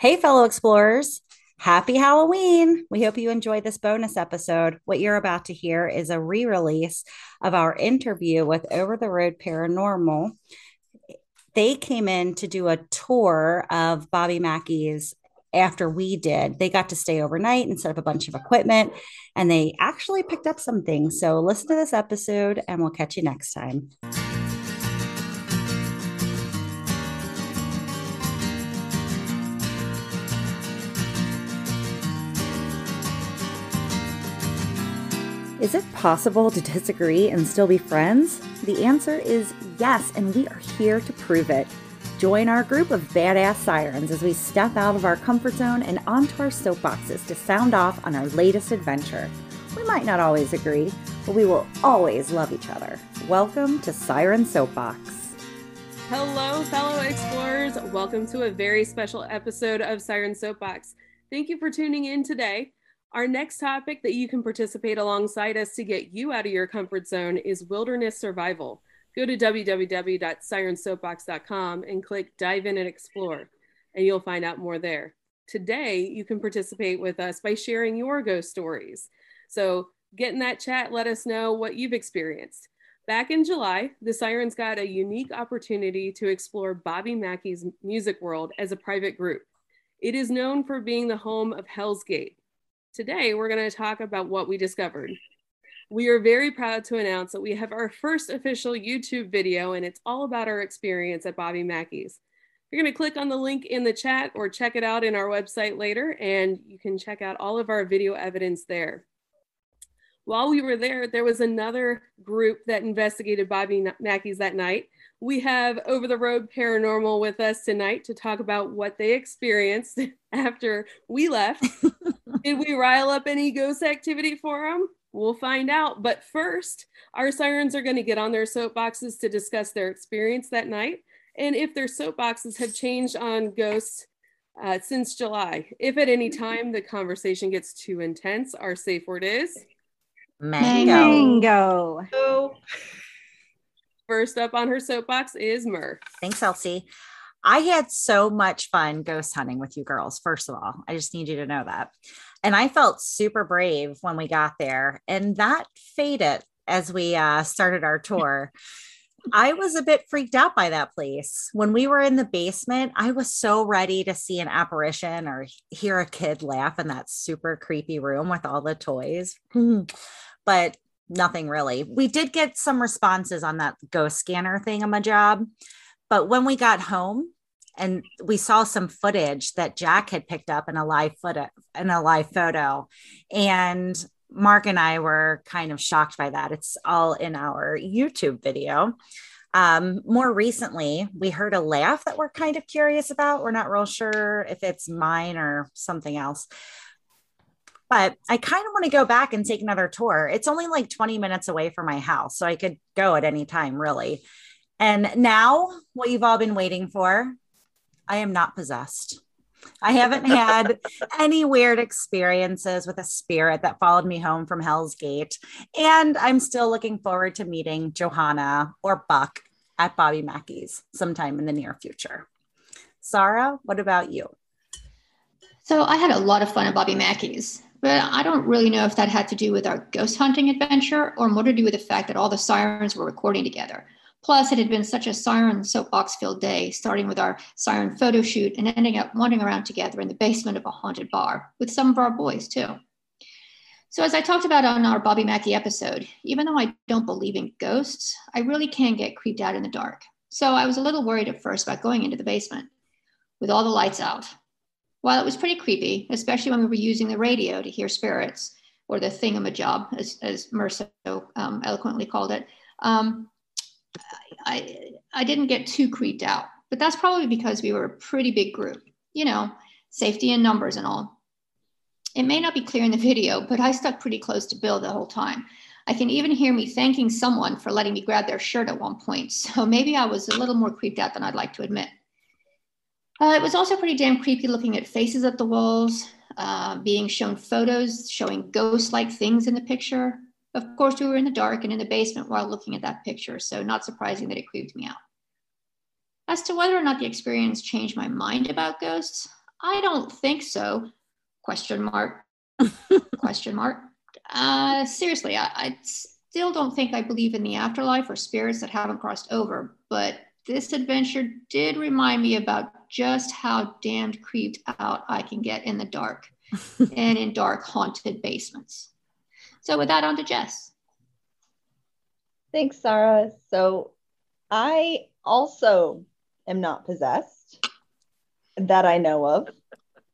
Hey, fellow explorers. Happy Halloween. We hope you enjoyed this bonus episode. What you're about to hear is a re release of our interview with Over the Road Paranormal. They came in to do a tour of Bobby Mackey's after we did. They got to stay overnight and set up a bunch of equipment, and they actually picked up some things. So listen to this episode, and we'll catch you next time. Is it possible to disagree and still be friends? The answer is yes, and we are here to prove it. Join our group of badass sirens as we step out of our comfort zone and onto our soapboxes to sound off on our latest adventure. We might not always agree, but we will always love each other. Welcome to Siren Soapbox. Hello, fellow explorers. Welcome to a very special episode of Siren Soapbox. Thank you for tuning in today. Our next topic that you can participate alongside us to get you out of your comfort zone is wilderness survival. Go to www.sirensoapbox.com and click dive in and explore, and you'll find out more there. Today, you can participate with us by sharing your ghost stories. So get in that chat, let us know what you've experienced. Back in July, the Sirens got a unique opportunity to explore Bobby Mackey's music world as a private group. It is known for being the home of Hell's Gate, Today, we're going to talk about what we discovered. We are very proud to announce that we have our first official YouTube video, and it's all about our experience at Bobby Mackey's. You're going to click on the link in the chat or check it out in our website later, and you can check out all of our video evidence there. While we were there, there was another group that investigated Bobby Mackey's that night. We have Over the Road Paranormal with us tonight to talk about what they experienced after we left Did we rile up any ghost activity for them? We'll find out. But first, our sirens are going to get on their soapboxes to discuss their experience that night and if their soapboxes have changed on ghosts uh, since July. If at any time the conversation gets too intense, our safe word is mango. mango. First up on her soapbox is Mur. Thanks, Elsie. I had so much fun ghost hunting with you girls. First of all, I just need you to know that. And I felt super brave when we got there, and that faded as we uh, started our tour. I was a bit freaked out by that place. When we were in the basement, I was so ready to see an apparition or hear a kid laugh in that super creepy room with all the toys. but nothing really. We did get some responses on that ghost scanner thing on my job. But when we got home, and we saw some footage that Jack had picked up in a live photo in a live photo and Mark and I were kind of shocked by that. It's all in our YouTube video. Um, more recently, we heard a laugh that we're kind of curious about. We're not real sure if it's mine or something else. But I kind of want to go back and take another tour. It's only like 20 minutes away from my house, so I could go at any time, really. And now, what you've all been waiting for I am not possessed. I haven't had any weird experiences with a spirit that followed me home from Hell's Gate. And I'm still looking forward to meeting Johanna or Buck at Bobby Mackey's sometime in the near future. Sarah, what about you? So I had a lot of fun at Bobby Mackey's, but I don't really know if that had to do with our ghost hunting adventure or more to do with the fact that all the sirens were recording together. Plus, it had been such a siren soapbox filled day, starting with our siren photo shoot and ending up wandering around together in the basement of a haunted bar with some of our boys, too. So, as I talked about on our Bobby Mackey episode, even though I don't believe in ghosts, I really can get creeped out in the dark. So, I was a little worried at first about going into the basement with all the lights out. While it was pretty creepy, especially when we were using the radio to hear spirits, or the thingamajob, as, as Mercer um, eloquently called it, um, I, I didn't get too creeped out, but that's probably because we were a pretty big group, you know, safety in numbers and all. It may not be clear in the video, but I stuck pretty close to Bill the whole time. I can even hear me thanking someone for letting me grab their shirt at one point, so maybe I was a little more creeped out than I'd like to admit. Uh, it was also pretty damn creepy looking at faces at the walls, uh, being shown photos showing ghost like things in the picture, of course, we were in the dark and in the basement while looking at that picture, so not surprising that it creeped me out. As to whether or not the experience changed my mind about ghosts, I don't think so. Question mark. Question mark. Uh, seriously, I, I still don't think I believe in the afterlife or spirits that haven't crossed over, but this adventure did remind me about just how damned creeped out I can get in the dark and in dark, haunted basements. So, with that, on to Jess. Thanks, Sarah. So, I also am not possessed that I know of.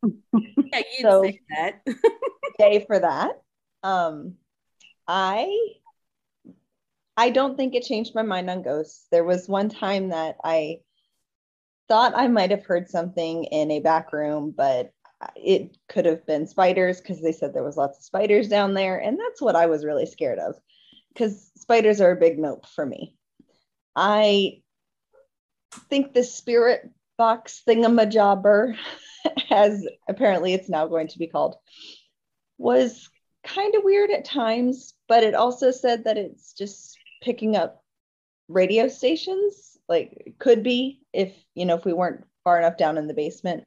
Yeah, you so, say that. yay for that. Um, I I don't think it changed my mind on ghosts. There was one time that I thought I might have heard something in a back room, but it could have been spiders because they said there was lots of spiders down there, and that's what I was really scared of because spiders are a big nope for me. I think the spirit box thingamajobber, as apparently it's now going to be called, was kind of weird at times, but it also said that it's just picking up radio stations like could be if you know if we weren't far enough down in the basement.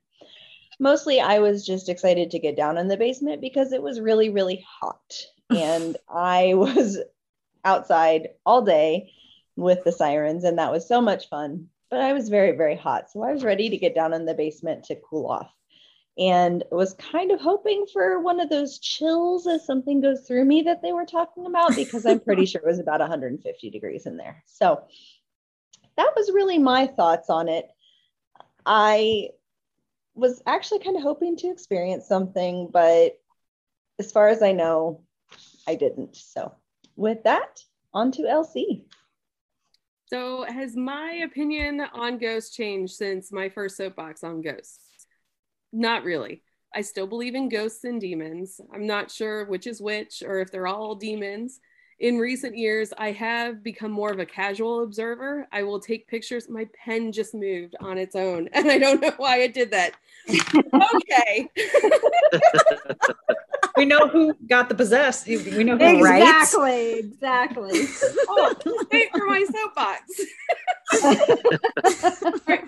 Mostly i was just excited to get down in the basement because it was really really hot. And i was outside all day with the sirens and that was so much fun. But i was very very hot so i was ready to get down in the basement to cool off. And was kind of hoping for one of those chills as something goes through me that they were talking about because I'm pretty sure it was about 150 degrees in there. So that was really my thoughts on it. I was actually kind of hoping to experience something, but as far as I know, I didn't. So with that, on to Elsie. So has my opinion on ghosts changed since my first soapbox on ghosts? Not really. I still believe in ghosts and demons. I'm not sure which is which or if they're all demons. In recent years, I have become more of a casual observer. I will take pictures. My pen just moved on its own, and I don't know why it did that. okay. we know who got the possessed. We know who, exactly, right? Exactly. oh, wait for my soapbox. right.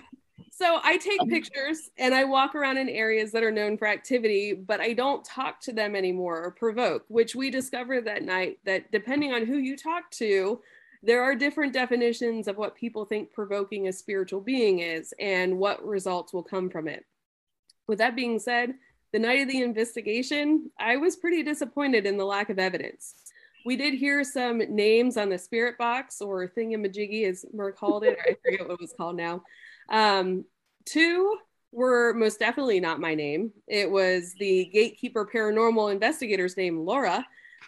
So I take pictures and I walk around in areas that are known for activity, but I don't talk to them anymore or provoke, which we discovered that night that depending on who you talk to, there are different definitions of what people think provoking a spiritual being is and what results will come from it. With that being said, the night of the investigation, I was pretty disappointed in the lack of evidence. We did hear some names on the spirit box or thingamajiggy, as Mur called it, or I forget what it was called now. Um, two were most definitely not my name. It was the gatekeeper paranormal investigator's name, Laura,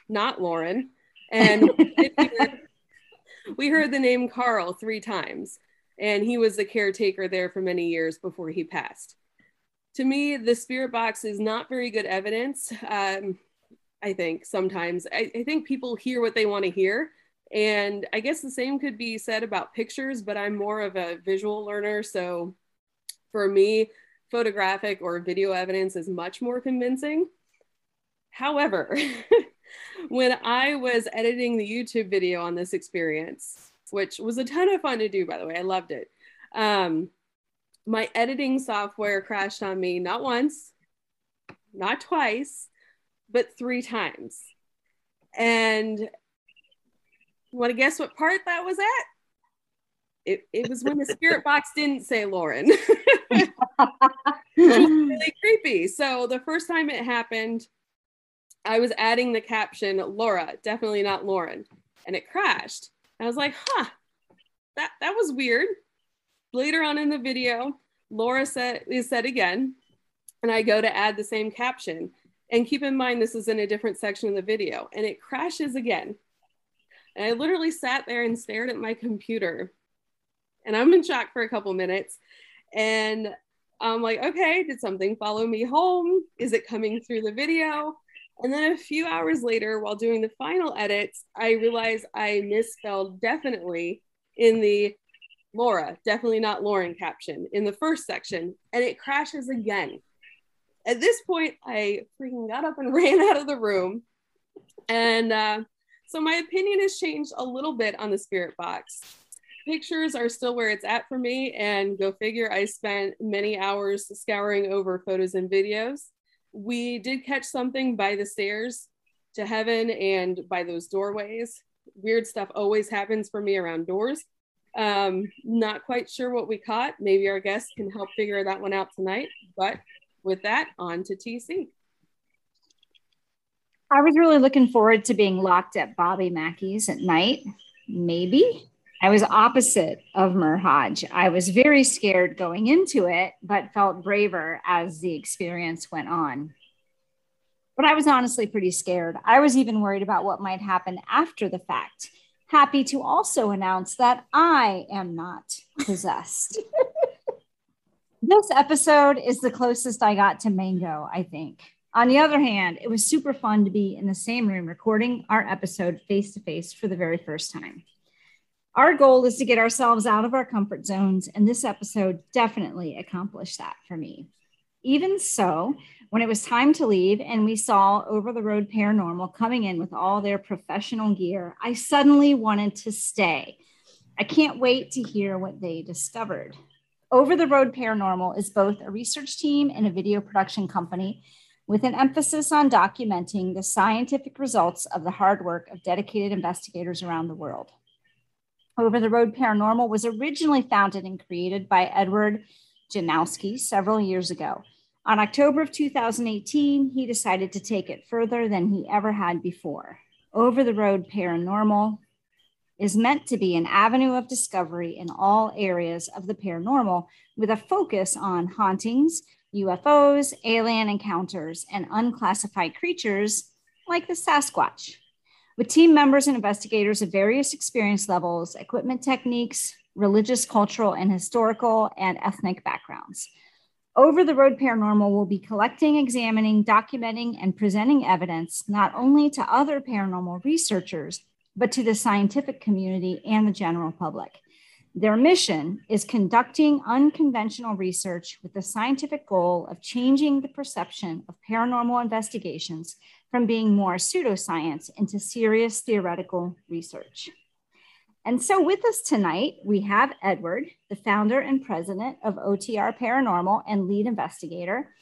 not Lauren. And we heard the name Carl three times, and he was the caretaker there for many years before he passed. To me, the spirit box is not very good evidence. Um, I think sometimes I, I think people hear what they want to hear and I guess the same could be said about pictures, but I'm more of a visual learner. So for me, photographic or video evidence is much more convincing. However, when I was editing the YouTube video on this experience, which was a ton of fun to do, by the way, I loved it. Um, my editing software crashed on me not once, not twice, but three times. And you Want to guess what part that was at? It, it was when the spirit box didn't say Lauren. really creepy. So the first time it happened, I was adding the caption Laura, definitely not Lauren, and it crashed. I was like, huh, that that was weird. Later on in the video, Laura said is said again, and I go to add the same caption. And keep in mind, this is in a different section of the video, and it crashes again. And I literally sat there and stared at my computer. And I'm in shock for a couple minutes. And I'm like, okay, did something follow me home? Is it coming through the video? And then a few hours later, while doing the final edits, I realized I misspelled definitely in the Laura, definitely not Lauren caption in the first section, and it crashes again. At this point, I freaking got up and ran out of the room. And uh, so my opinion has changed a little bit on the spirit box. Pictures are still where it's at for me. And go figure, I spent many hours scouring over photos and videos. We did catch something by the stairs to heaven and by those doorways. Weird stuff always happens for me around doors. Um, not quite sure what we caught. Maybe our guests can help figure that one out tonight. But with that, on to TC. I was really looking forward to being locked at Bobby Mackey's at night. Maybe. I was opposite of Merhaj. I was very scared going into it, but felt braver as the experience went on. But I was honestly pretty scared. I was even worried about what might happen after the fact. Happy to also announce that I am not possessed. this episode is the closest I got to Mango, I think. On the other hand, it was super fun to be in the same room recording our episode face to face for the very first time. Our goal is to get ourselves out of our comfort zones, and this episode definitely accomplished that for me. Even so, when it was time to leave and we saw Over the Road Paranormal coming in with all their professional gear, I suddenly wanted to stay. I can't wait to hear what they discovered. Over the Road Paranormal is both a research team and a video production company with an emphasis on documenting the scientific results of the hard work of dedicated investigators around the world. Over the Road Paranormal was originally founded and created by Edward Janowski several years ago. On October of 2018, he decided to take it further than he ever had before. Over the Road Paranormal is meant to be an avenue of discovery in all areas of the paranormal with a focus on hauntings, UFOs, alien encounters, and unclassified creatures like the Sasquatch. With team members and investigators of various experience levels, equipment techniques, religious, cultural, and historical and ethnic backgrounds. Over the Road Paranormal will be collecting, examining, documenting, and presenting evidence not only to other paranormal researchers, but to the scientific community and the general public. Their mission is conducting unconventional research with the scientific goal of changing the perception of paranormal investigations from being more pseudoscience into serious theoretical research. And so, with us tonight, we have Edward, the founder and president of OTR Paranormal and lead investigator,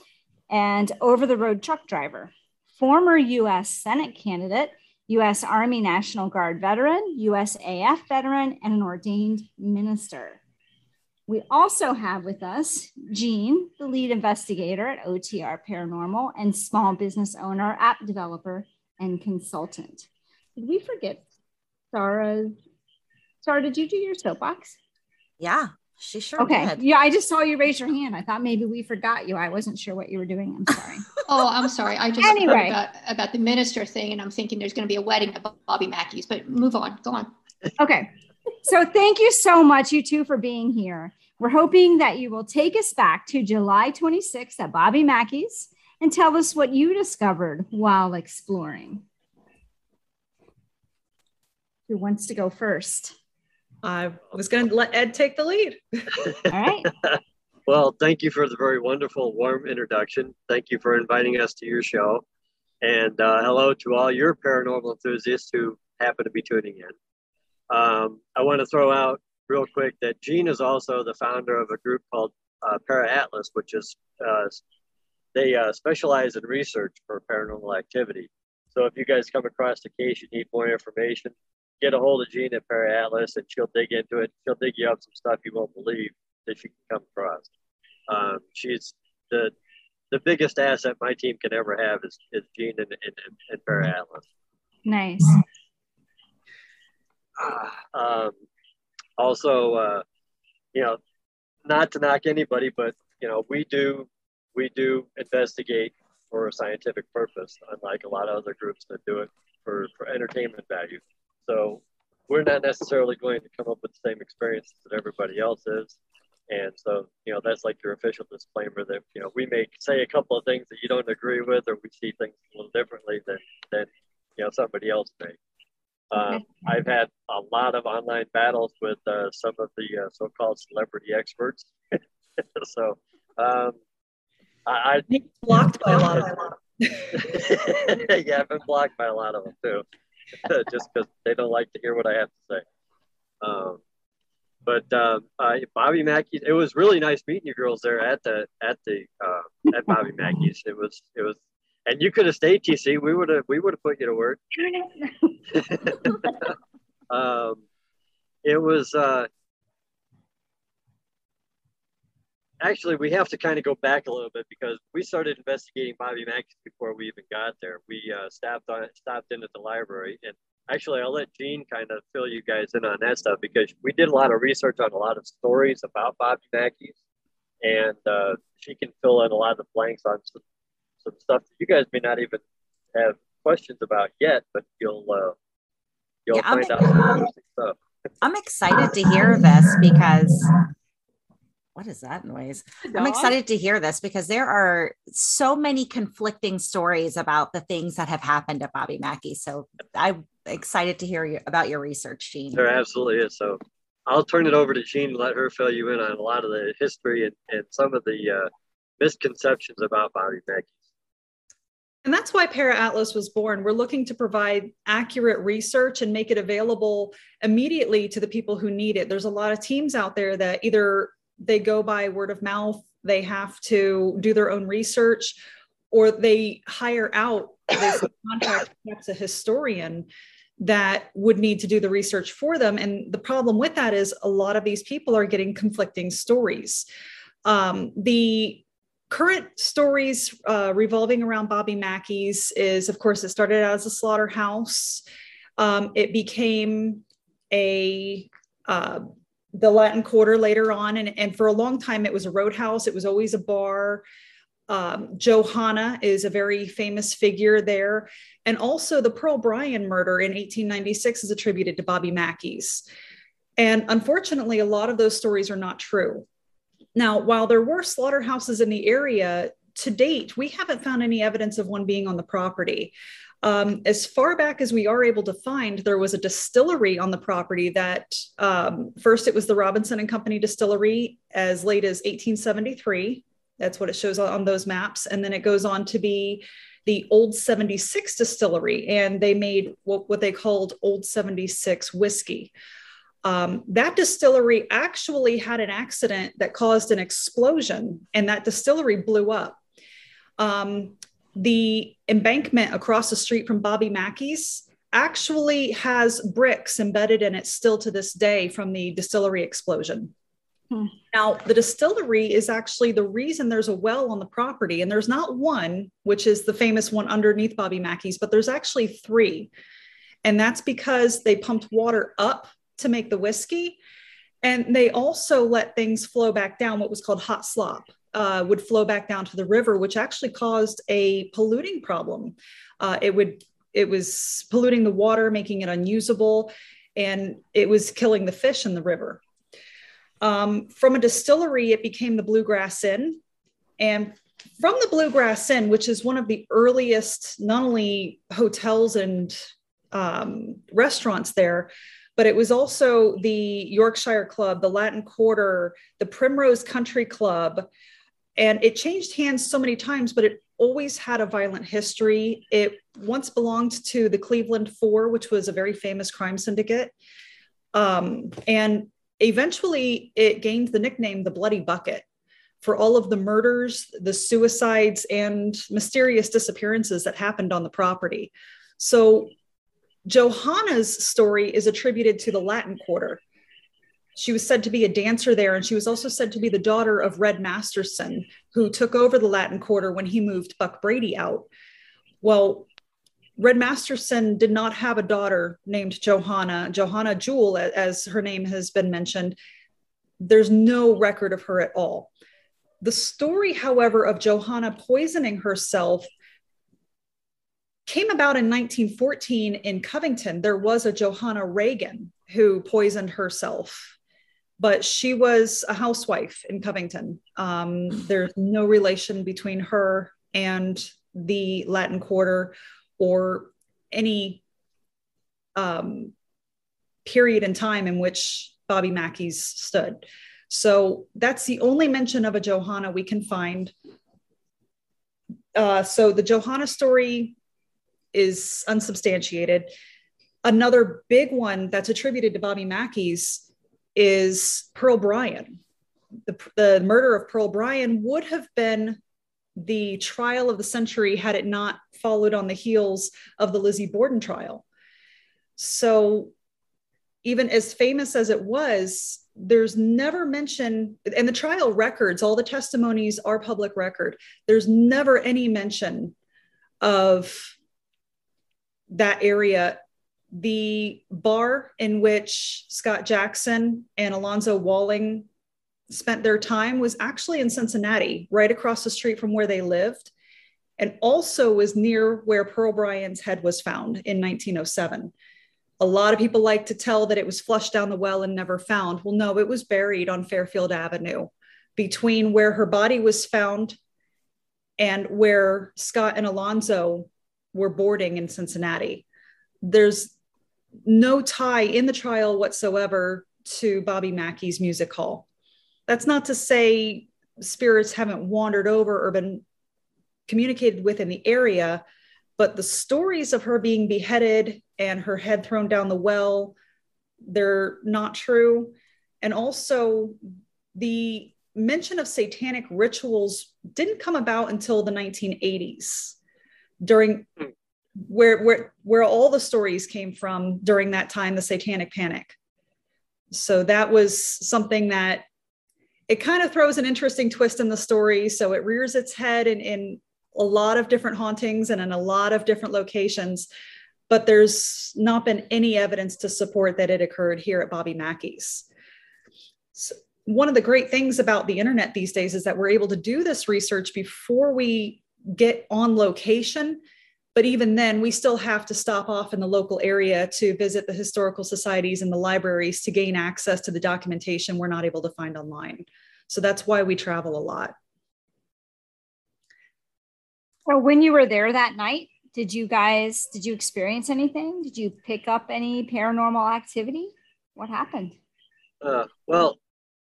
and over the road truck driver, former US Senate candidate U.S. Army National Guard veteran, USAF veteran, and an ordained minister. We also have with us Jean, the lead investigator at OTR Paranormal and small business owner, app developer, and consultant. Did we forget Sarah? Sarah, did you do your soapbox? Yeah. She sure okay. did. Yeah, I just saw you raise your hand. I thought maybe we forgot you. I wasn't sure what you were doing. I'm sorry. oh, I'm sorry. I just Anyway. heard about, about the minister thing, and I'm thinking there's going to be a wedding at Bobby Mackey's. But move on. Go on. Okay. So thank you so much, you two, for being here. We're hoping that you will take us back to July 26th at Bobby Mackey's and tell us what you discovered while exploring. Who wants to go first? I was going to let Ed take the lead. All right. Well, thank you for the very wonderful, warm introduction. Thank you for inviting us to your show. And uh, hello to all your paranormal enthusiasts who happen to be tuning in. Um, I want to throw out real quick that Jean is also the founder of a group called uh, Para Atlas, which is uh, they uh, specialize in research for paranormal activity. So if you guys come across a case you need more information, get a hold of Jean at Para Atlas and she'll dig into it. She'll dig you up some stuff you won't believe that she can come across. Um, she's the the biggest asset my team can ever have is, is Jean and, and, and Para Atlas. Nice. Um, also, uh, you know, not to knock anybody, but you know, we do we do investigate for a scientific purpose, unlike a lot of other groups that do it for, for entertainment value. So we're not necessarily going to come up with the same experiences that everybody else is. And so, you know, that's like your official disclaimer that, you know, we may say a couple of things that you don't agree with, or we see things a little differently than, than you know, somebody else may. Um, I've had a lot of online battles with uh, some of the uh, so-called celebrity experts. so um, I, I blocked by a lot of them. yeah, I've been blocked by a lot of them too, just because they don't like to hear what I have to say. Um, but uh, uh, Bobby Mackey's. It was really nice meeting you girls there at the at the uh, at Bobby Mackey's. It was it was, and you could have stayed, TC. We would have we would have put you to work. um, it was uh, actually we have to kind of go back a little bit because we started investigating Bobby Mackey's before we even got there. We uh, stopped on stopped in at the library, and actually I'll let Jean kind of fill you guys in on that stuff because we did a lot of research on a lot of stories about Bobby Mackey's, and uh, she can fill in a lot of the blanks on some, some stuff that you guys may not even have questions about yet, but you'll uh, you'll Yeah, I'm- find out some interesting stuff. I'm excited to hear this because what is that noise? I'm excited to hear this because there are so many conflicting stories about the things that have happened at Bobby Mackey. So I'm excited to hear you about your research, Jean. There absolutely is. So I'll turn it over to Jean and let her fill you in on a lot of the history and, and some of the uh, misconceptions about Bobby Mackey. And that's why Para Atlas was born. We're looking to provide accurate research and make it available immediately to the people who need it. There's a lot of teams out there that either they go by word of mouth, they have to do their own research, or they hire out this contract perhaps a historian that would need to do the research for them. And the problem with that is a lot of these people are getting conflicting stories. Um, the current stories uh, revolving around Bobby Mackey's is, of course, it started out as a slaughterhouse. Um, it became a uh, the Latin Quarter later on, and, and for a long time it was a roadhouse. It was always a bar. Um, Johanna is a very famous figure there, and also the Pearl Bryan murder in 1896 is attributed to Bobby Mackey's. And unfortunately, a lot of those stories are not true. Now, while there were slaughterhouses in the area, to date, we haven't found any evidence of one being on the property. Um, as far back as we are able to find, there was a distillery on the property that um, first it was the Robinson and Company distillery as late as 1873. That's what it shows on those maps. And then it goes on to be the Old 76 distillery, and they made what, what they called Old 76 whiskey. Um, that distillery actually had an accident that caused an explosion, and that distillery blew up. Um, the embankment across the street from Bobby Mackey's actually has bricks embedded in it still to this day from the distillery explosion. Hmm. Now, the distillery is actually the reason there's a well on the property, and there's not one, which is the famous one underneath Bobby Mackey's, but there's actually three. And that's because they pumped water up to make the whiskey. And they also let things flow back down, what was called hot slop. Uh, would flow back down to the river, which actually caused a polluting problem. Uh, it would it was polluting the water, making it unusable, and it was killing the fish in the river. Um, from a distillery, it became the Bluegrass Inn, and from the Bluegrass Inn, which is one of the earliest not only hotels and um, restaurants there, but it was also the Yorkshire Club, the Latin Quarter, the Primrose Country Club. And it changed hands so many times, but it always had a violent history. It once belonged to the Cleveland Four, which was a very famous crime syndicate. Um, and eventually it gained the nickname the Bloody Bucket for all of the murders, the suicides, and mysterious disappearances that happened on the property. So Johanna's story is attributed to the Latin Quarter. She was said to be a dancer there, and she was also said to be the daughter of Red Masterson, who took over the Latin Quarter when he moved Buck Brady out. Well, Red Masterson did not have a daughter named Johanna. Johanna Jewel, as her name has been mentioned, there's no record of her at all. The story, however, of Johanna poisoning herself came about in 1914 in Covington. There was a Johanna Reagan who poisoned herself, but she was a housewife in Covington. Um, there's no relation between her and the Latin Quarter or any um, period in time in which Bobby Mackey's stood. So that's the only mention of a Johanna we can find. Uh, so the Johanna story is unsubstantiated. Another big one that's attributed to Bobby Mackey's is Pearl Bryan. The, the murder of Pearl Bryan would have been the trial of the century had it not followed on the heels of the Lizzie Borden trial. So, even as famous as it was, there's never mention, and the trial records, all the testimonies are public record. There's never any mention of that area. The bar in which Scott Jackson and Alonzo Walling spent their time was actually in Cincinnati, right across the street from where they lived, and also was near where Pearl Bryan's head was found in 1907. A lot of people like to tell that it was flushed down the well and never found. Well, no, it was buried on Fairfield Avenue between where her body was found and where Scott and Alonzo were boarding in Cincinnati. There's no tie in the trial whatsoever to Bobby Mackey's music hall. That's not to say spirits haven't wandered over or been communicated with in the area, but the stories of her being beheaded and her head thrown down the well, they're not true. And also, the mention of satanic rituals didn't come about until the 1980s during hmm. Where where where all the stories came from during that time the satanic panic so that was something that it kind of throws an interesting twist in the story. So it rears its head in, in a lot of different hauntings and in a lot of different locations, but there's not been any evidence to support that it occurred here at Bobby Mackey's. So one of the great things about the internet these days is that we're able to do this research before we get on location. But even then, we still have to stop off in the local area to visit the historical societies and the libraries to gain access to the documentation we're not able to find online. So that's why we travel a lot. So when you were there that night, did you guys did you experience anything? Did you pick up any paranormal activity? What happened? Uh, well,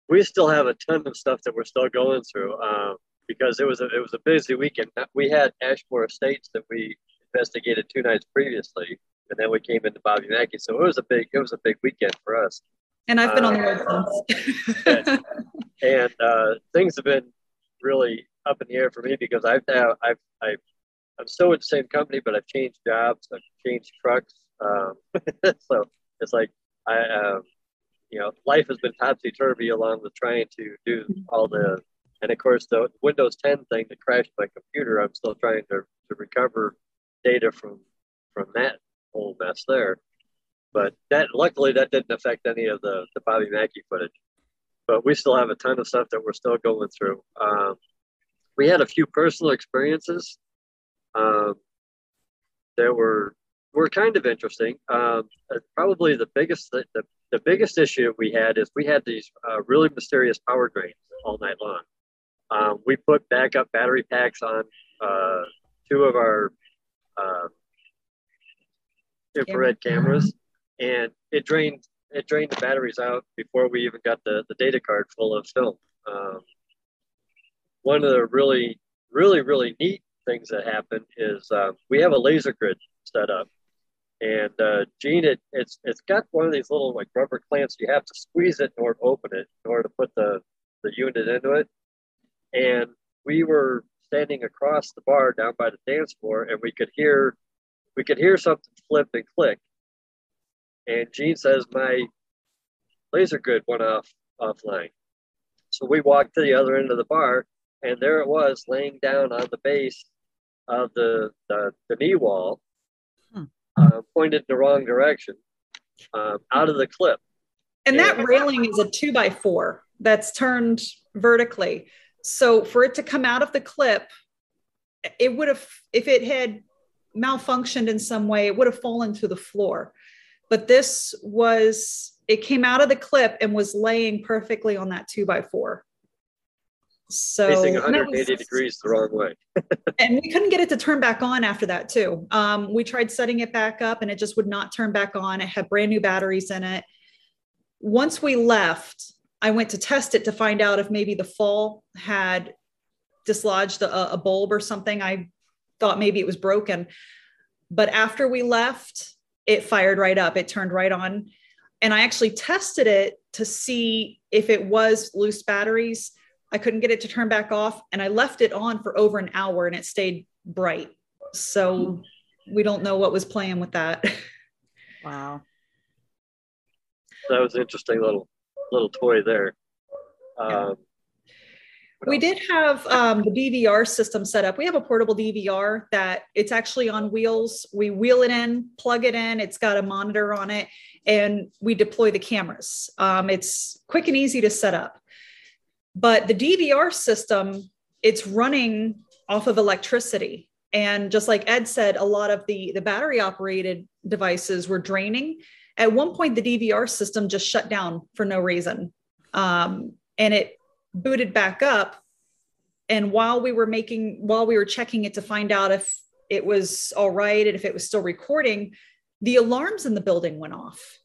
we still have a ton of stuff that we're still going through um, because it was a it was a busy weekend. We had Ashmore Estates that we investigated two nights previously, and then we came into Bobby Mackey. So it was a big it was a big weekend for us. And I've been uh, on the road since. and, and uh, things have been really up in the air for me because I've now I've, I've I'm still with the same company, but I've changed jobs, I've changed trucks. Um, so it's like I, um, you know, life has been topsy turvy along with trying to do all the, and of course the Windows 10 thing that crashed my computer. I'm still trying to, to recover data from from that whole mess there. But that luckily that didn't affect any of the the Bobby Mackey footage. But we still have a ton of stuff that we're still going through. Um, we had a few personal experiences um, that were were kind of interesting. Um, uh, probably the biggest the, the, the, biggest issue we had is we had these uh, really mysterious power drains all night long. Um, we put backup battery packs on uh, two of our infrared cameras, and it drained it drained the batteries out before we even got the, the data card full of film. Um, one of the really, really, really neat things that happened is uh, we have a laser grid set up. And uh, Jean, it, it's it's got one of these little like rubber clamps. You have to squeeze it in order to open it, in order to put the, the unit into it. And we were standing across the bar down by the dance floor, and we could hear we could hear something flip and click. And Jean says my laser grid went off offline. So we walked to the other end of the bar, and there it was laying down on the base of the, the, the knee wall, hmm. uh, pointed in the wrong direction, um, out of the clip. And, and that railing is a two by four that's turned vertically. So for it to come out of the clip, it would have, if it had malfunctioned in some way, it would have fallen to the floor. But this was, it came out of the clip and was laying perfectly on that two by four. So facing 180 was, degrees the wrong way. and we couldn't get it to turn back on after that too. Um, we tried setting it back up and it just would not turn back on. It had brand new batteries in it. Once we left, I went to test it to find out if maybe the fall had dislodged a, a bulb or something. I thought maybe it was broken. But after we left, it fired right up. It turned right on. and I actually tested it to see if it was loose batteries. I couldn't get it to turn back off, and I left it on for over an hour, and it stayed bright. So we don't know what was playing with that. Wow. That was an interesting little little toy there. Um, what We did have um, the DVR system set up. We have a portable DVR that it's actually on wheels. We wheel it in, plug it in. It's got a monitor on it, and we deploy the cameras. Um, it's quick and easy to set up. But the DVR system, it's running off of electricity. And just like Ed said, a lot of the, the battery operated devices were draining. At one point, the DVR system just shut down for no reason. Um, and it booted back up. And while we were making, while we were checking it to find out if it was all right and if it was still recording, the alarms in the building went off.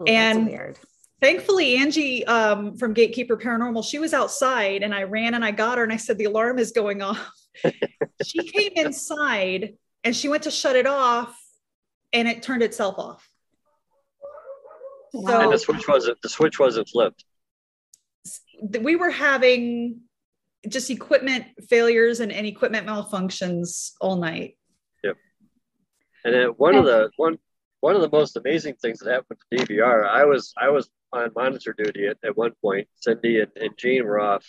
Ooh, that's And- weird. Thankfully, Angie um, from Gatekeeper Paranormal, she was outside and I ran and I got her and I said, the alarm is going off. she came inside and she went to shut it off and it turned itself off. and So the switch wasn't the switch wasn't flipped. We were having just equipment failures and, and equipment malfunctions all night. Yep. And then one of the one one of the most amazing things that happened to DVR, I was I was on monitor duty at, at one point. Cindy and, and Jean were off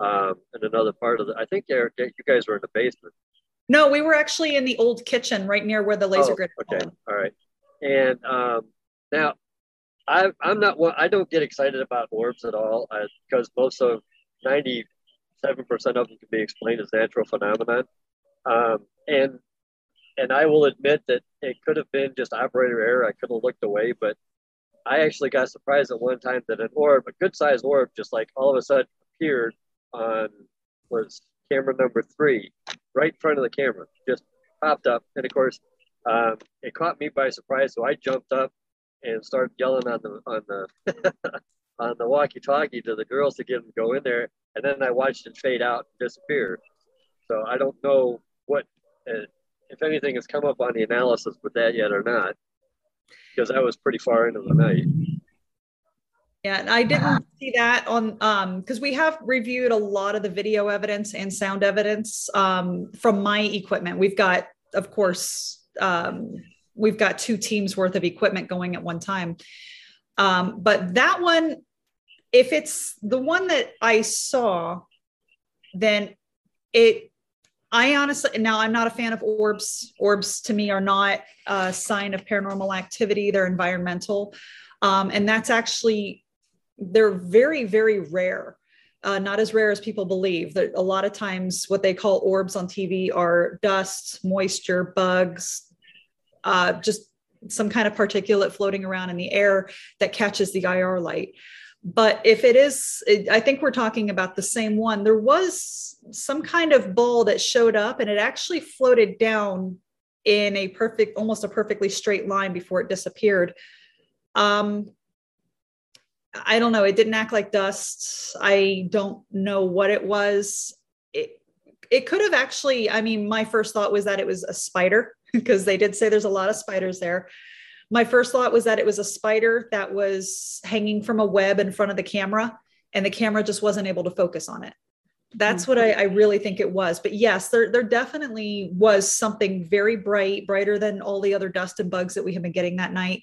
um, in another part of the. I think Eric, you guys were in the basement. No, we were actually in the old kitchen right near where the laser Oh, grid. Okay, all right. And um, now, I, I'm not one. I don't get excited about orbs at all uh, because most of ninety-seven percent of them can be explained as natural phenomenon. Um, and and I will admit that it could have been just operator error. I could have looked away, but I actually got surprised at one time that an orb, a good-sized orb, just like all of a sudden appeared on was camera number three, right in front of the camera, just popped up, and of course um, it caught me by surprise, so I jumped up and started yelling on the on the on the walkie-talkie to the girls to get them to go in there, and then I watched it fade out and disappear. So I don't know what, uh, if anything, has come up on the analysis with that yet or not, because that was pretty far into the night. Yeah, and I didn't see that on um because we have reviewed a lot of the video evidence and sound evidence um from my equipment. We've got, of course, um, we've got two teams worth of equipment going at one time. Um, but that one, if it's the one that I saw, then it I honestly now I'm not a fan of orbs. Orbs to me are not a sign of paranormal activity, they're environmental. Um, and that's actually they're very very rare uh, not as rare as people believe that a lot of times what they call orbs on tv are dust moisture bugs uh, just some kind of particulate floating around in the air that catches the ir light but if it is it, i think we're talking about the same one there was some kind of ball that showed up and it actually floated down in a perfect almost a perfectly straight line before it disappeared um I don't know. It didn't act like dust. I don't know what it was. It, it could have actually, I mean, my first thought was that it was a spider because they did say there's a lot of spiders there. My first thought was that it was a spider that was hanging from a web in front of the camera and the camera just wasn't able to focus on it. That's what I, I really think it was. But yes, there, there definitely was something very bright, brighter than all the other dust and bugs that we had been getting that night.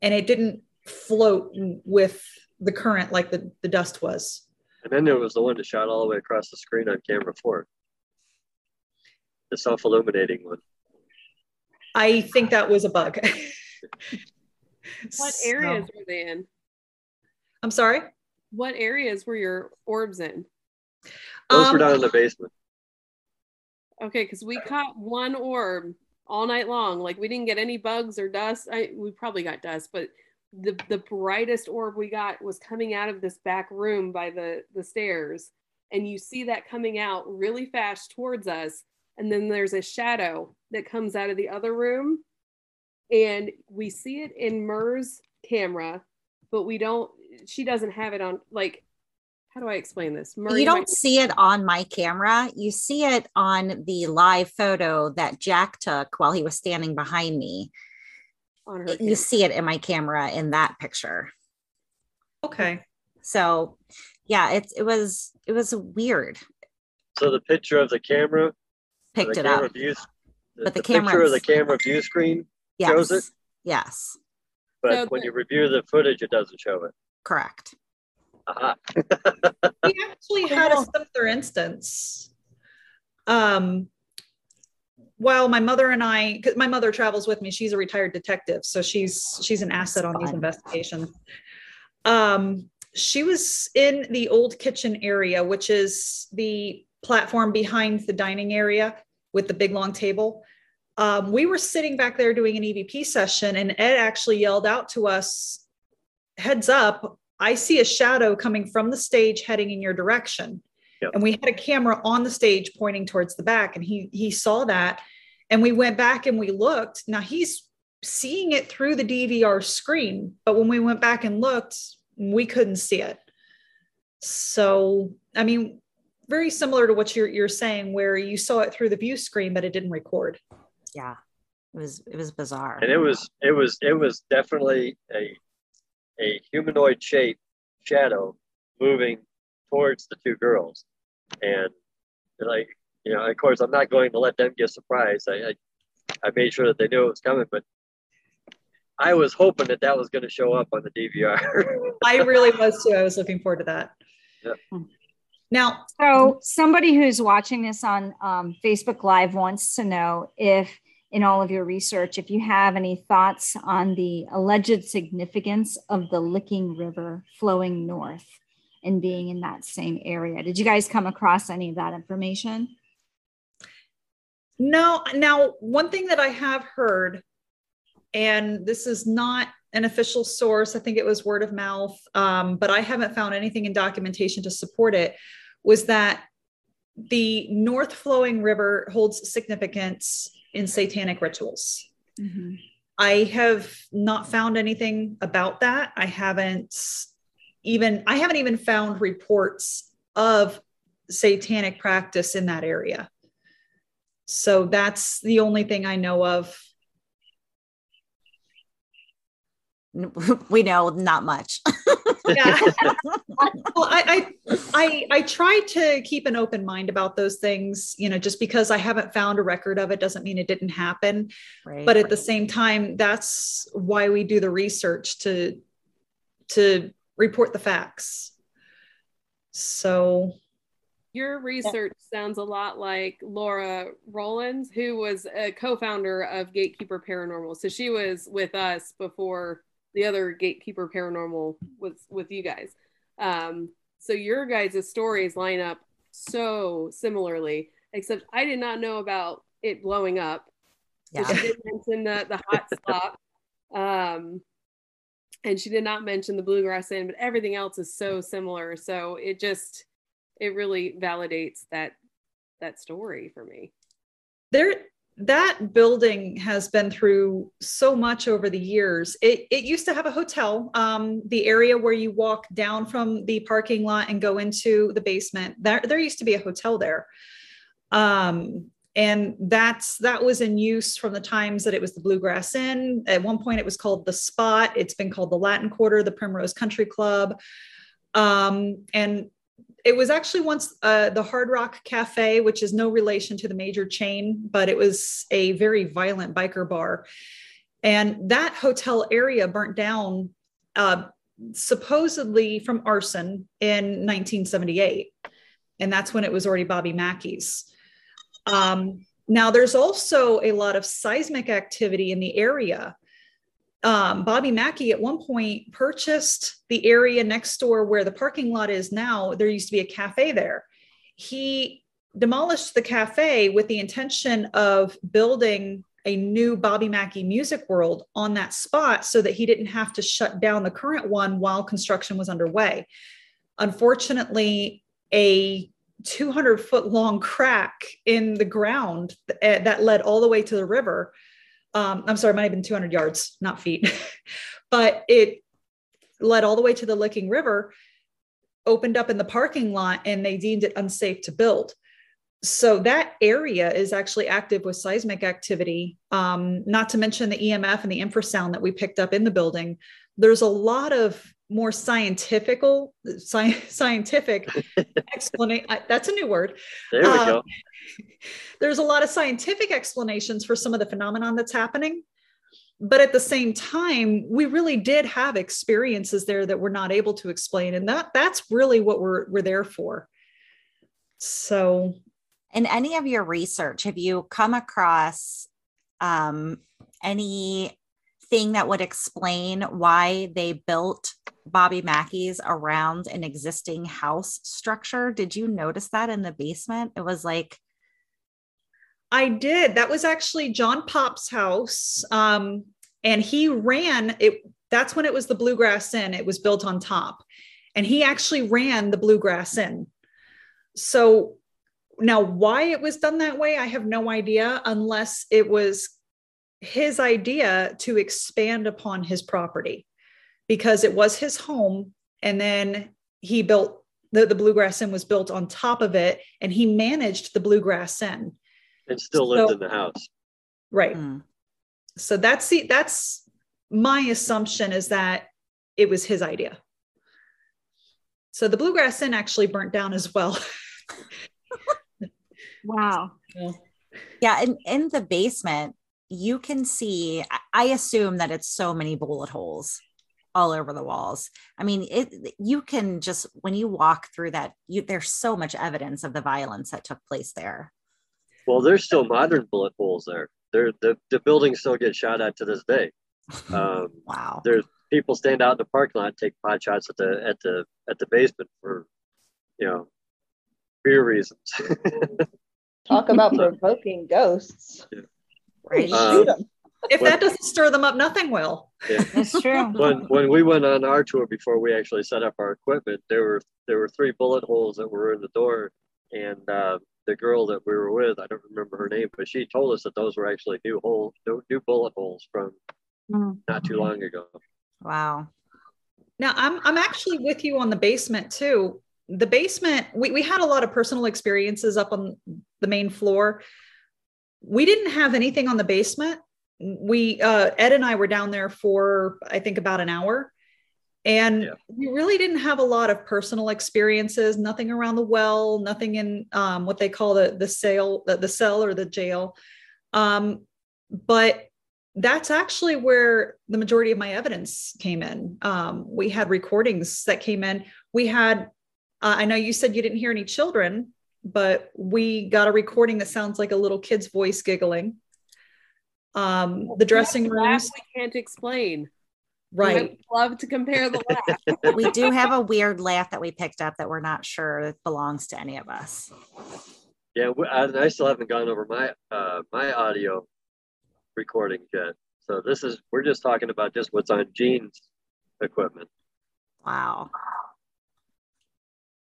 And it didn't float with the current like the, the dust was. And then there was the one that shot all the way across the screen on camera four, the self-illuminating one. I think that was a bug. What So- areas were they in? I'm sorry. What areas were your orbs in? Those were Um, down in the basement. Okay, because we caught one orb all night long. Like we didn't get any bugs or dust. I we probably got dust, but the the brightest orb we got was coming out of this back room by the the stairs, and you see that coming out really fast towards us, and then there's a shadow that comes out of the other room, and we see it in Mur's camera, but we don't. She doesn't have it on like. How do I explain this? Mur, you don't see it on my camera. You see it on the live photo that Jack took while he was standing behind me. on her. you see it in my camera in that picture. Okay. So yeah, it's it was it was weird. So the picture of the camera, Picked the it camera up. view, the, But the picture of the camera view screen Yes. shows it? Yes, but So when the- you review the footage, it doesn't show it. correct. Aha. we actually had a similar instance. Um, while my mother and I, because my mother travels with me, she's a retired detective, so she's she's an asset on these investigations. Um, she was in the old kitchen area, which is the platform behind the dining area with the big long table. Um, we were sitting back there doing an EVP session, and Ed actually yelled out to us, "Heads up! I see a shadow coming from the stage heading in your direction." Yep. And we had a camera on the stage pointing towards the back, and he he saw that, and we went back and we looked. Now he's seeing it through the DVR screen, but when we went back and looked, we couldn't see it. So, I mean, very similar to what you're you're saying, where you saw it through the view screen, but it didn't record. Yeah, it was it was bizarre. and it was it was it was definitely a a humanoid shape shadow moving towards the two girls and like you know of course i'm not going to let them get surprised i i, I made sure that they knew it was coming but i was hoping that that was going to show up on the dvr I really was too. I was looking forward to that. Yep. Now, So somebody who's watching this on um, Facebook Live wants to know if, in all of your research, if you have any thoughts on the alleged significance of the Licking River flowing north and being in that same area. Did you guys come across any of that information? No, now one thing that I have heard, and this is not an official source, I think it was word of mouth, um, but I haven't found anything in documentation to support it, was that the North Flowing River holds significance in satanic rituals. Mm-hmm. I have not found anything about that. I haven't even I haven't even found reports of satanic practice in that area. So that's the only thing I know of. we know not much. Yeah. well, I, I I I try to keep an open mind about those things, you know, just because I haven't found a record of it doesn't mean it didn't happen. right. But at the same time, that's why we do the research to to report the facts. So Your research sounds a lot like Laura Rollins, who was a co-founder of Gatekeeper Paranormal. So she was with us before the other Gatekeeper Paranormal was with you guys. Um, so your guys' stories line up so similarly, except I did not know about it blowing up. So yeah. She didn't mention the, the hot spot. Um, and she did not mention the bluegrass Inn, but everything else is so similar. So it just it really validates that that story for me. there that building has been through so much over the years. It, it used to have a hotel, um, the area where you walk down from the parking lot and go into the basement. There, there used to be a hotel there. Um, and that's that was in use from the times that it was the Bluegrass Inn. At one point, it was called the Spot. It's been called the Latin Quarter, the Primrose Country Club, um, and it was actually once uh, the Hard Rock Cafe, which is no relation to the major chain, but it was a very violent biker bar. And that hotel area burnt down uh, supposedly from arson in 1978. And that's when it was already Bobby Mackey's. Um, now, there's also a lot of seismic activity in the area. Um, Bobby Mackey at one point purchased the area next door where the parking lot is now. There used to be a cafe there. He demolished the cafe with the intention of building a new Bobby Mackey music world on that spot so that he didn't have to shut down the current one while construction was underway. Unfortunately, a 200 foot long crack in the ground eh, that led all the way to the river. Um, I'm sorry, it might have been 200 yards, not feet, but it led all the way to the Licking River, opened up in the parking lot, and they deemed it unsafe to build. so that area is actually active with seismic activity. Um, not to mention the emf and the infrasound that we picked up in the building. There's a lot of more scientific sci- scientific explanation that's a new word. There we um, go there's a lot of scientific explanations for some of the phenomenon that's happening but at the same time we really did have experiences there that we're not able to explain and that that's really what we're we're there for. So in any of your research have you come across um, anything that would explain why they built bobby mackey's around an existing house structure did you notice that in the basement it was like I did. That was actually John Pop's house. Um, and he ran it. That's when it was the Bluegrass Inn. It was built on top. And he actually ran the Bluegrass Inn. So now, why it was done that way, I have no idea, unless it was his idea to expand upon his property because it was his home. And then he built the, the Bluegrass Inn was built on top of it, and he managed the Bluegrass Inn and still lived so, in the house. Right. Mm. So that's the that's my assumption is that it was his idea. So the bluegrass inn actually burnt down as well. wow. Yeah, and in the basement, you can see. I assume that it's so many bullet holes all over the walls. I mean, it. You can just when you walk through that, you there's so much evidence of the violence that took place there. Well, there's still modern bullet holes there. There, the the buildings still get shot at to this day. Um, wow. There's people stand out in the parking lot, take pot shots at the at the at the basement for, you know, fear reasons. Talk about provoking ghosts. Yeah. Right. Um, if when, that doesn't stir them up, nothing will. Yeah. That's true. When when we went on our tour before we actually set up our equipment, there were there were three bullet holes that were in the door, and uh, the girl that we were with, I don't remember her name, but she told us that those were actually new holes, new, new bullet holes from mm-hmm. not too long ago. Wow. Now I'm I'm actually with you on the basement too. The basement, we, we had a lot of personal experiences up on the main floor. We didn't have anything on the basement. We uh, Ed and I were down there for I think about an hour. And yeah. we really didn't have a lot of personal experiences nothing around the well nothing in um, what they call the the sale the, the cell or the jail. Um, but that's actually where the majority of my evidence came in. Um, we had recordings that came in. We had uh, i know you said you didn't hear any children but we got a recording that sounds like a little kid's voice giggling um, the dressing rooms we can't explain Right. love to compare the laugh. we do have a weird laugh that we picked up that we're not sure belongs to any of us. Yeah, I still haven't gone over my uh, my audio recording yet. So this is we're just talking about just what's on Jean's equipment. Wow.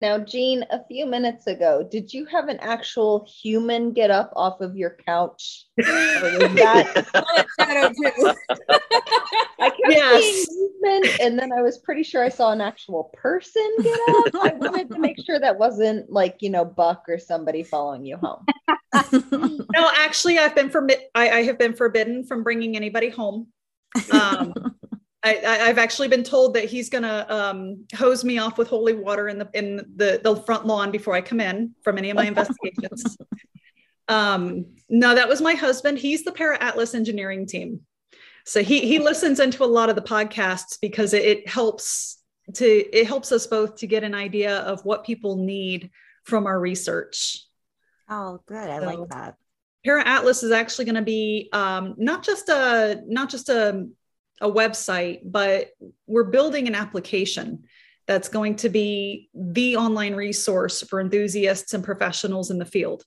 Now, Jean, a few minutes ago, did you have an actual human get up off of your couch? That? I kept yes. seeing movement, and then I was pretty sure I saw an actual person get up. I wanted to make sure that wasn't like you know Buck or somebody following you home. no, actually, I've been forbidden. I, I have been forbidden from bringing anybody home. Um, I, have actually been told that he's going to um, hose me off with holy water in the in the, the front lawn before I come in from any of my investigations. Um, no, that was my husband. He's the Para Atlas engineering team, so he he listens into a lot of the podcasts because it, it helps to it helps us both to get an idea of what people need from our research. Oh, good. I so, like that. Para Atlas is actually going to be um, not just a not just a a website, but we're building an application that's going to be the online resource for enthusiasts and professionals in the field.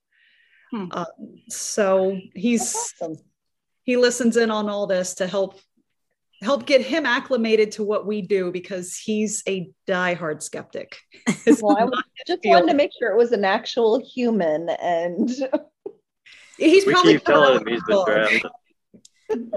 Hmm. Uh, so he's awesome. he listens in on all this to help help get him acclimated to what we do because he's a diehard skeptic. well, I just wanted to make sure it was an actual human and he's we probably keep telling him he's been drafted.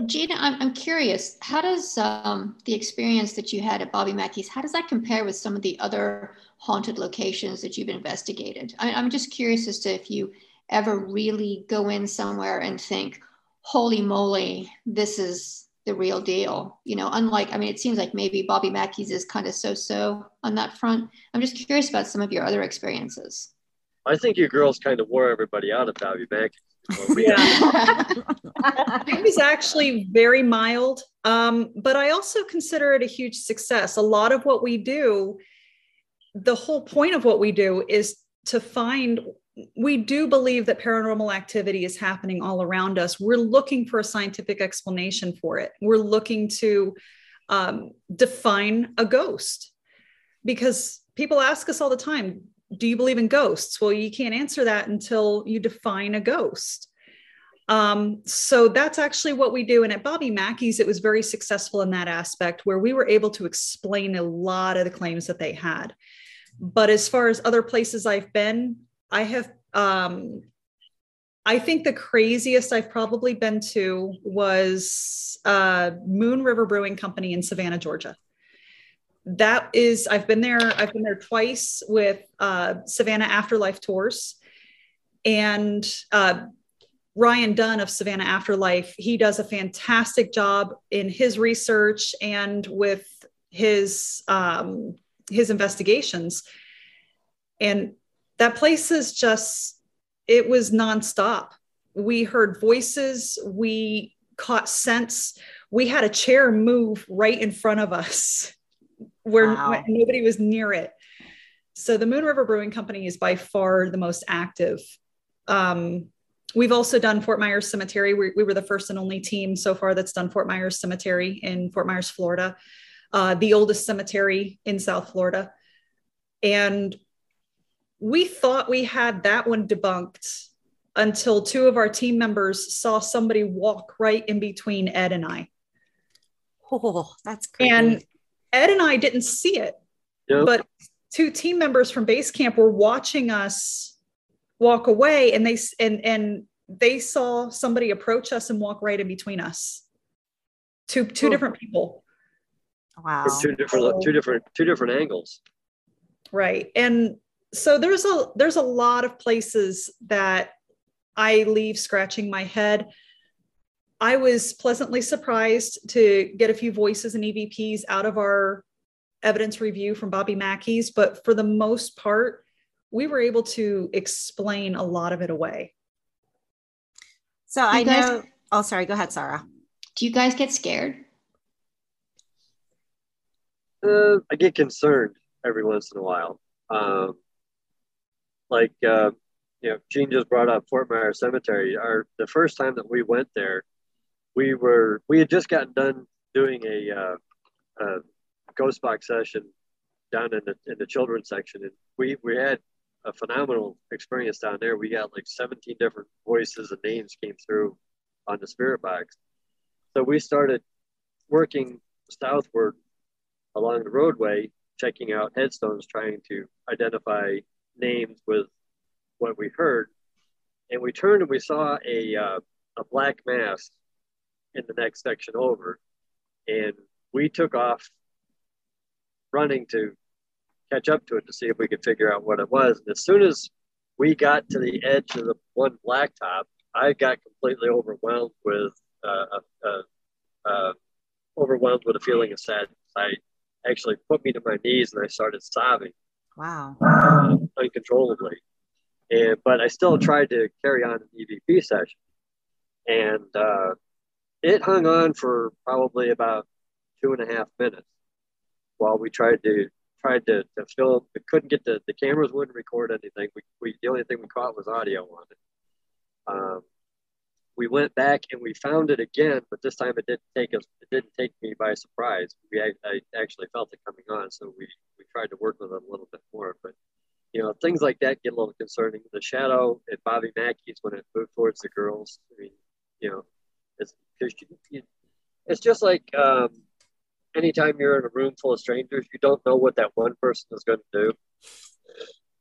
Gina, I'm, I'm curious, how does um, the experience that you had at Bobby Mackey's, how does that compare with some of the other haunted locations that you've investigated? I, I'm just curious as to if you ever really go in somewhere and think, holy moly, this is the real deal. You know, unlike, I mean, it seems like maybe Bobby Mackey's is kind of so so on that front. I'm just curious about some of your other experiences. I think you girls kind of wore everybody out at Bobby Mackey. Yeah. it was actually very mild, um, but I also consider it a huge success. A lot of what we do, the whole point of what we do is to find we do believe that paranormal activity is happening all around us. We're looking for a scientific explanation for it. We're looking to um, define a ghost because people ask us all the time, Do you believe in ghosts? Well, you can't answer that until you define a ghost. Um, so that's actually what we do. And at Bobby Mackey's, it was very successful in that aspect where we were able to explain a lot of the claims that they had. But as far as other places I've been, I have um I think the craziest I've probably been to was uh, Moon River Brewing Company in Savannah, Georgia. That is, I've been there. I've been there twice with uh, Savannah Afterlife tours, and uh, Ryan Dunn of Savannah Afterlife. He does a fantastic job in his research and with his um, his investigations. And that place is just it was nonstop we heard voices we caught scents we had a chair move right in front of us where wow. nobody was near it so the moon river brewing company is by far the most active um, we've also done fort myers cemetery we, we, were the first and only team so far that's done fort myers cemetery in fort myers florida uh, the oldest cemetery in south florida and we thought we had that one debunked until two of our team members saw somebody walk right in between Ed and I. Oh, that's crazy. And Ed and I didn't see it, yep. but two team members from base camp were watching us walk away and they and and they saw somebody approach us and walk right in between us. Two two oh. different people. Wow. From two different two different two different angles. Right. And so there's a there's a lot of places that I leave scratching my head. I was pleasantly surprised to get a few voices and EVPs out of our evidence review from Bobby Mackey's, but for the most part, we were able to explain a lot of it away. So you I guys, know. Oh, sorry. Go ahead, Sarah. Do you guys get scared? Uh, I get concerned every once in a while. Um, like uh, you know, Jean just brought up Fort Myers Cemetery. Our the first time that we went there, we were we had just gotten done doing a, uh, a ghost box session down in the in the children's section, and we we had a phenomenal experience down there. We got like 17 different voices and names came through on the spirit box. So we started working southward along the roadway, checking out headstones, trying to identify names with what we heard. And we turned and we saw a, uh, a black mass in the next section over. And we took off running to catch up to it to see if we could figure out what it was. And as soon as we got to the edge of the one blacktop, I got completely overwhelmed with uh, uh, uh, overwhelmed with a feeling of sadness. I actually put me to my knees and I started sobbing. Wow. Uh, uncontrollably. And, but I still tried to carry on an EVP session. And uh, it hung on for probably about two and a half minutes while we tried to tried to, to film. We couldn't get the, the cameras wouldn't record anything. We, we the only thing we caught was audio on it. Um, we went back and we found it again, but this time it didn't take us. It didn't take me by surprise. We I, actually felt it coming on, so we we tried to work with it a little bit more. But you know, things like that get a little concerning. The shadow at Bobby Mackey's when it moved towards the girls. I mean, you know, it's it's just like um, anytime you're in a room full of strangers, you don't know what that one person is going to do.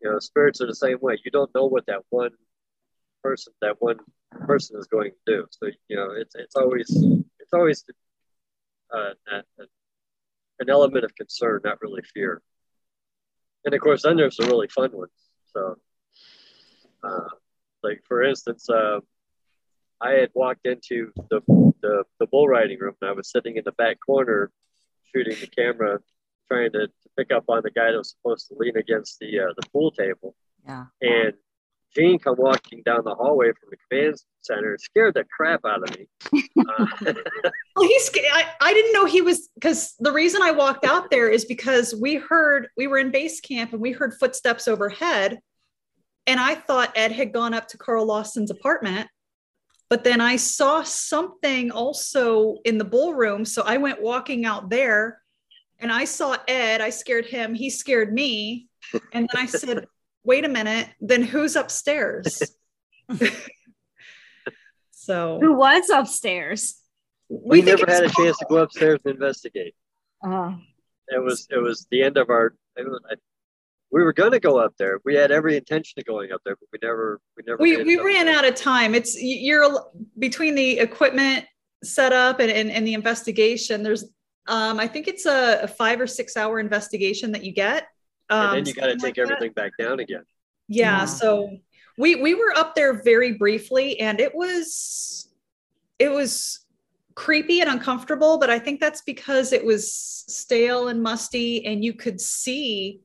You know, spirits are the same way. You don't know what that one person that one person is going to do. So you know, it's it's always it's always uh, an element of concern, not really fear. And of course, then there's the really fun ones. So, uh, like for instance, uh, I had walked into the, the the bull riding room and I was sitting in the back corner shooting the camera, trying to, to pick up on the guy that was supposed to lean against the uh, the pool table. Yeah. And Jean come walking down the hallway from the command center, scared the crap out of me. Uh, Well, he's. I, I didn't know he was because the reason I walked out there is because we heard we were in base camp and we heard footsteps overhead, and I thought Ed had gone up to Carl Lawson's apartment, but then I saw something also in the bull room, so I went walking out there, and I saw Ed. I scared him. He scared me, and then I said, "Wait a minute. Then who's upstairs?" so Who was upstairs? we, think never had a chance to go upstairs and investigate. Oh, It was it was the end of our. I, we were going to go up there. We had every intention of going up there, but we never we never. we, we ran there. out of time it's you're between the equipment setup and, and, and the investigation there's um i think it's a, a five or six hour investigation that you get um, And then you got to take like that. everything back down again. yeah, Yeah. so we we were up there very briefly and it was it was creepy and uncomfortable but i think that's because it was stale and musty and you could see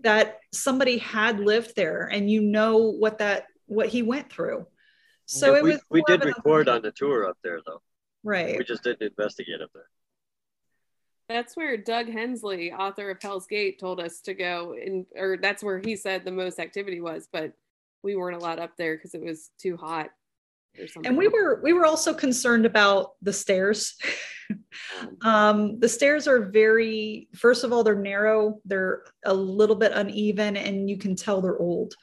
that somebody had lived there and you know what that what he went through so Yeah, it we, was we more did record on the tour up there though. right We just didn't investigate up there. That's where Doug Hensley, author of Hell's Gate, told us to go, and or that's where he said the most activity was, but we weren't allowed up there because it was too hot or something. and we were we were also concerned about the stairs um the stairs are very first of all they're narrow they're a little bit uneven and you can tell they're old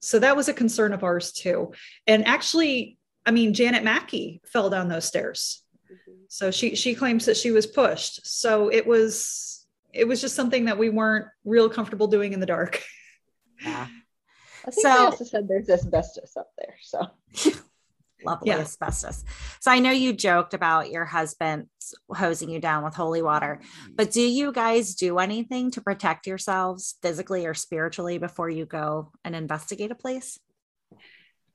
so that was a concern of ours too and actually i mean janet mackey fell down those stairs Mhm. so she she claims that she was pushed so it was it was just something that we weren't real comfortable doing in the dark Yeah. I think So- they also said there's asbestos up there. So Lovely Yeah. asbestos. So I know you joked about your husband hosing you down with holy water, but do you guys do anything to protect yourselves physically or spiritually before you go and investigate a place?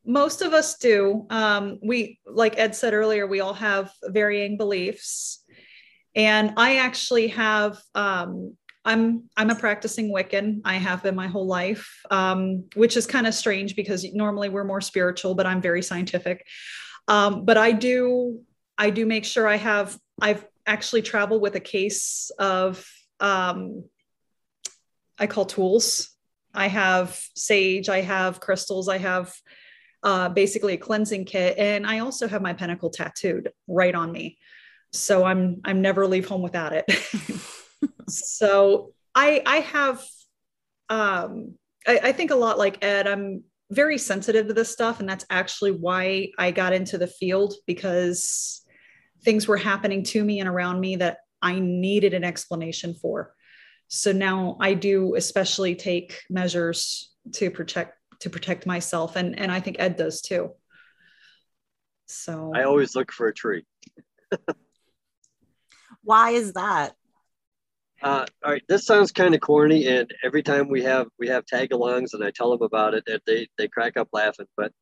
most of us do um, we like ed said earlier we all have varying beliefs and i actually have um, i'm i'm a practicing wiccan i have been my whole life um, which is kind of strange because normally we're more spiritual but i'm very scientific um, but i do i do make sure i have i've actually traveled with a case of um, i call tools i have sage i have crystals i have uh, basically a cleansing kit, and I also have my pentacle tattooed right on me. So I'm I'm never leave home without it. so I I have um, I, I think a lot like Ed. I'm very sensitive to this stuff, and that's actually why I got into the field because things were happening to me and around me that I needed an explanation for. So now I do especially take measures to protect to protect myself and and I think Ed does too. So I always look for a tree. Why is that? Uh, all right, this sounds kind of corny, and every time we have we have tag-alongs, and I tell them about it, and they they crack up laughing. But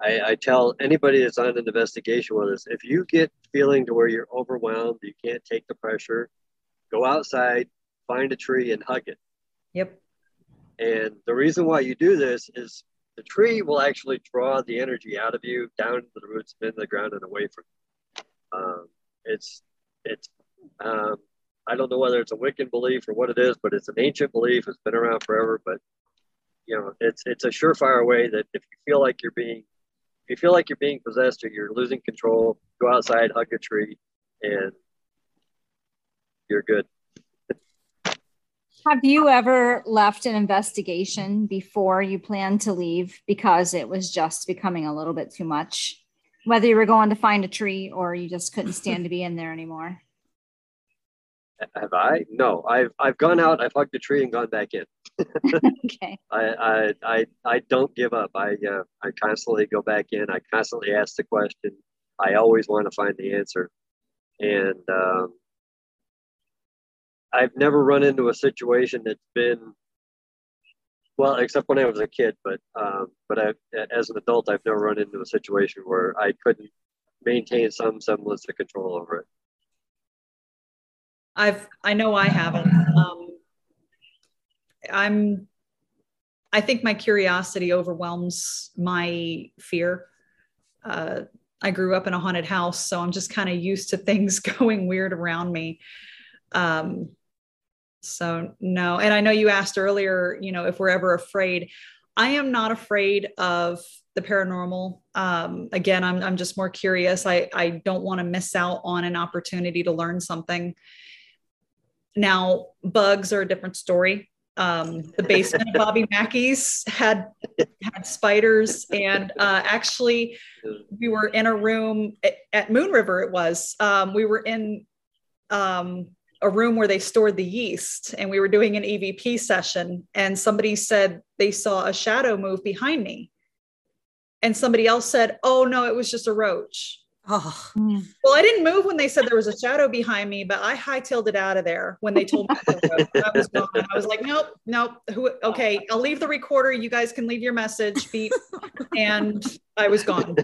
I, I tell anybody that's on an investigation with us, if you get feeling to where you're overwhelmed, you can't take the pressure, go outside, find a tree, and hug it. yep. And the reason why you do this is the tree will actually draw the energy out of you down into the roots into the ground and away from you. Um, it's it's um, I don't know whether it's a Wiccan belief or what it is, but it's an ancient belief. It's been around forever, but you know, it's it's a surefire way that if you feel like you're being if you feel like you're being possessed or you're losing control, go outside, hug a tree, and you're good. Have you ever left an investigation before you planned to leave because it was just becoming a little bit too much? Whether you were going to find a tree or you just couldn't stand to be in there anymore. Have I? No, I've I've gone out, I've hugged a tree and gone back in. Okay. I I I, I don't give up. I uh, I constantly go back in. I constantly ask the question. I always want to find the answer, and um, I've never run into a situation that's been Well, except when I was a kid, but um, but I, as an adult, I've never run into a situation where I couldn't maintain some semblance of control over it. I've I know I haven't. Um, I'm I think my curiosity overwhelms my fear. Uh, I grew up in a haunted house, so I'm just kind of used to things going weird around me. Um, so no, and I know you asked earlier, you know, if we're ever afraid. I am not afraid of the paranormal. Um, again, I'm I'm just more curious. I I don't want to miss out on an opportunity to learn something. Now, bugs are a different story. Um, the basement of Bobby Mackey's had had spiders, and uh, actually, we were in a room at, at Moon River. It was um, we were in um, a room where they stored the yeast, and we were doing an EVP session, and somebody said they saw a shadow move behind me, and somebody else said, "Oh no, it was just a roach." Oh. Well, I didn't move when they said there was a shadow behind me, but I hightailed it out of there when they told me I was gone. I was like, nope, nope. Who, okay, I'll leave the recorder. You guys can leave your message. Beep. And I was gone.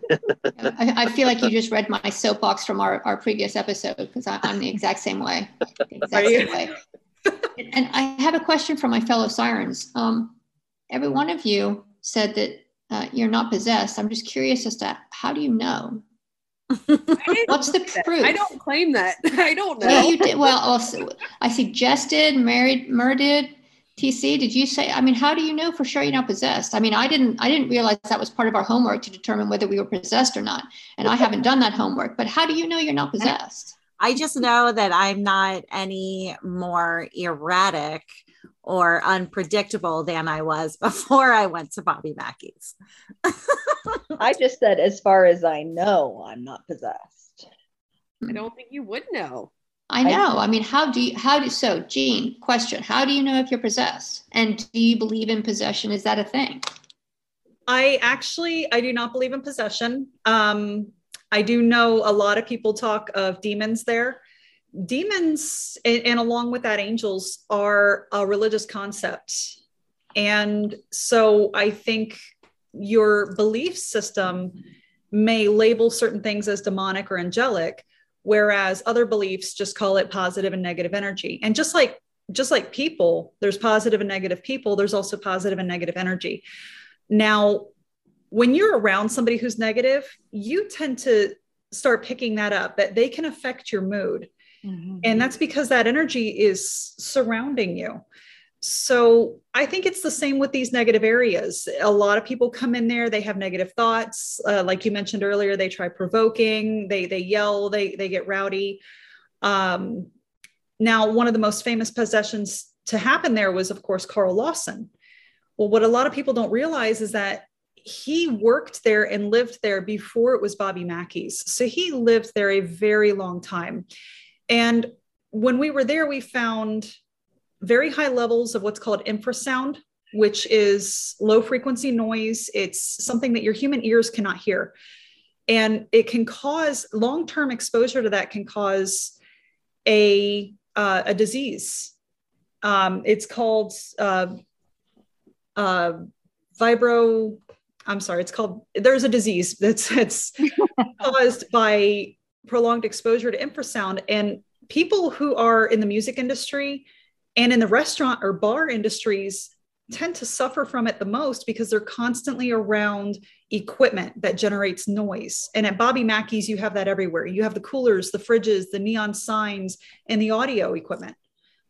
I, I feel like you just read my soapbox from our, our previous episode because I'm the exact same way. exact same way. And I have a question for my fellow sirens. Um, every one of you said that uh, you're not possessed. I'm just curious as to how do you know? What's the proof? I don't claim that. I don't know. Yeah, you did. Well, also, I suggested, married, murdered. TC, did you say? I mean, how do you know for sure you're not possessed? I mean, I didn't. I didn't realize that was part of our homework to determine whether we were possessed or not. And I haven't done that homework. But how do you know you're not possessed? I just know that I'm not any more erratic or unpredictable than I was before I went to Bobby Mackey's. I just said, as far as I know, I'm not possessed. I don't think you would know. I know. I, I mean, how do you, how do, so Jean, question, how do you know if you're possessed? And do you believe in possession? Is that a thing? I actually, I do not believe in possession. Um, I do know a lot of people talk of demons there demons and, and, along with that angels are a religious concept. And so i think your belief system may label certain things as demonic or angelic whereas other beliefs just call it positive and negative energy. And just like just like people there's positive and negative people there's also positive and negative energy. Now when you're around somebody who's negative you tend to start picking that up that they can affect your mood Mm-hmm. And that's because that energy is surrounding you. So I think it's the same with these negative areas. A lot of people come in there, they have negative thoughts. Uh, like you mentioned earlier, they try provoking, they they yell, they they get rowdy. Um, now, one of the most famous possessions to happen there was, of course, Carl Lawson. Well, what a lot of people don't realize is that he worked there and lived there before it was Bobby Mackey's. So he lived there a very long time. And when we were there, we found very high levels of what's called infrasound, which is low frequency noise. It's something that your human ears cannot hear. And it can cause long term exposure to that, can cause a, uh, a disease. Um, it's called uh, uh, vibro. I'm sorry, it's called, there's a disease that's, that's caused by prolonged exposure to infrasound and people who are in the music industry and in the restaurant or bar industries tend to suffer from it the most because they're constantly around equipment that generates noise. And at Bobby Mackey's, you have that everywhere. You have the coolers, the fridges, the neon signs, and the audio equipment.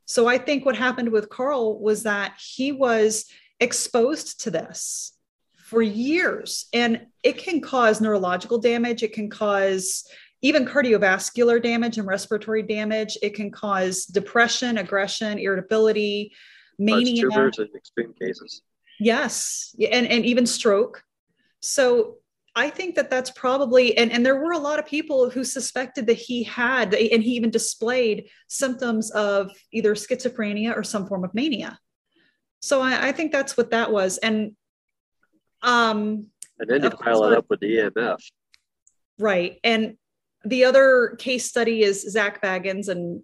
So I think what happened with Carl was that he was exposed to this for years, and it can cause neurological damage. It can cause even cardiovascular damage and respiratory damage. It can cause depression, aggression, irritability, mania. Tumors in extreme cases. Yes, and, and even stroke. So I think that that's probably, and, and there were a lot of people who suspected that he had, and he even displayed symptoms of either schizophrenia or some form of mania. So I, I think that's what that was. And um, and then you pile it up with the EMF. Right. And the other case study is Zak Bagans, and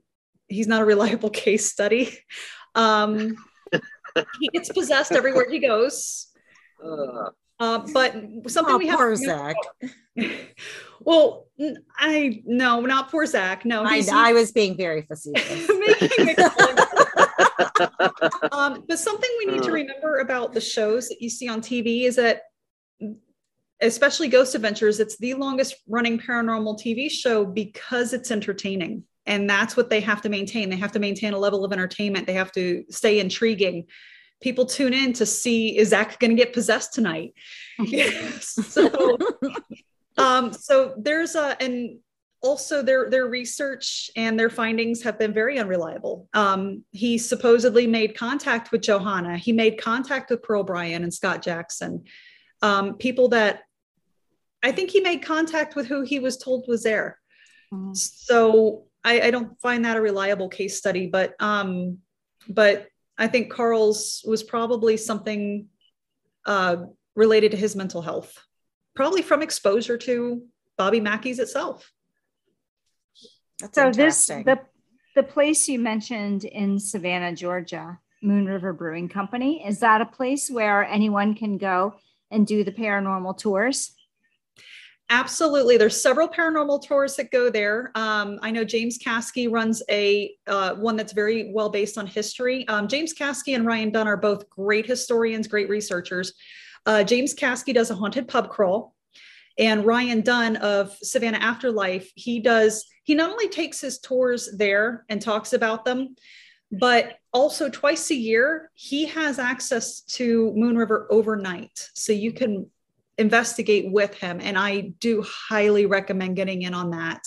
he's not a reliable case study. Um, he gets possessed everywhere he goes. Uh, Uh, but something Oh, we have poor to Zak. well, I no, not poor Zak. No, I, I was being very facetious. um, but something we need to Uh. remember about the shows that you see on TV is that, especially Ghost Adventures, it's the longest running paranormal TV show because it's entertaining. And that's what they have to maintain. They have to maintain a level of entertainment. They have to stay intriguing. People tune in to see is Zak going to get possessed tonight? so, um, so there's a, and also their their research and their findings have been very unreliable. Um, he supposedly made contact with Johanna. He made contact with Pearl Bryan and Scott Jackson, um, people that I think he made contact with who he was told was there. Mhm. So I, I don't find that a reliable case study, but um, but I think Carl's was probably something uh, related to his mental health, probably from exposure to Bobby Mackey's itself. That's So this interesting. the the place you mentioned in Savannah, Georgia, Moon River Brewing Company, is that a place where anyone can go and do the paranormal tours? Absolutely. There's several paranormal tours that go there. Um, I know James Caskey runs a uh, one that's very well based on history. Um, James Caskey and Ryan Dunn are both great historians, great researchers. Uh, James Caskey does a haunted pub crawl, and Ryan Dunn of Savannah Afterlife, he does. He not only takes his tours there and talks about them, but also twice a year he has access to Moon River overnight, so you can investigate with him and i do highly recommend getting in on that.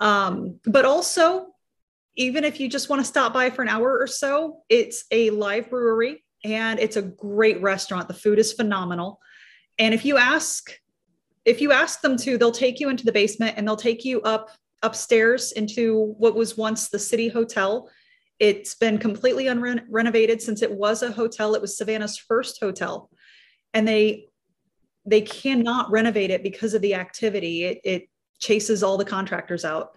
Um, but also even if you just want to stop by for an hour or so it's a live brewery and it's a great restaurant. The food is phenomenal. And if you ask if you ask them to they'll take you into the basement and they'll take you up upstairs into what was once the city hotel. It's been completely unrenovated since it was a hotel. It was savannah's first hotel. And they they cannot renovate it because of the activity. It, it chases all the contractors out.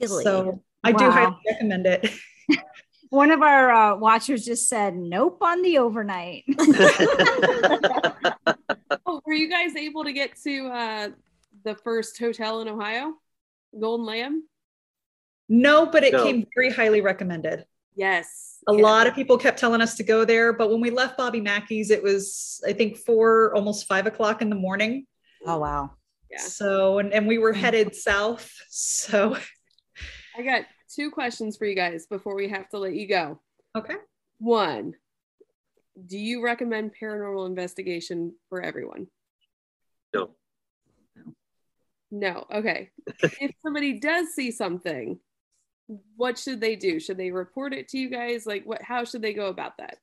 Really? So I do highly recommend it. One of our uh, watchers just said nope on the overnight. Oh, were you guys able to get to uh, the first hotel in Ohio, Golden Lamb? no, but it No. came very highly recommended. Yes. A Yeah. lot of people kept telling us to go there, but when we left Bobby Mackey's, it was I think four, almost five o'clock in the morning. oh wow. Yeah. So and, and we were headed south. So I got two questions for you guys before we have to let you go. okay. One, do you recommend paranormal investigation for everyone? no. No. Okay. if somebody does see something, what should they do? Should they report it to you guys? Like what how should they go about that?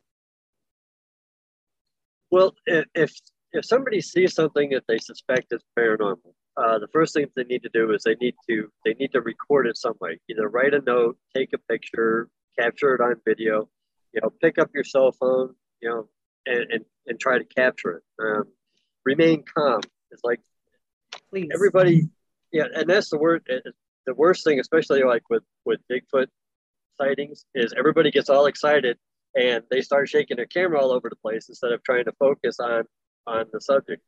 Well, if if somebody sees something that they suspect is paranormal, uh, the first thing they need to do is they need to they need to record it some way. Either write a note, take a picture, capture it on video. You know, pick up your cell phone. You know, and and, and try to capture it. Um, remain calm. It's like Please. everybody yeah and that's the word the worst thing especially like with with bigfoot sightings is everybody gets all excited and they start shaking their camera all over the place instead of trying to focus on on the subject.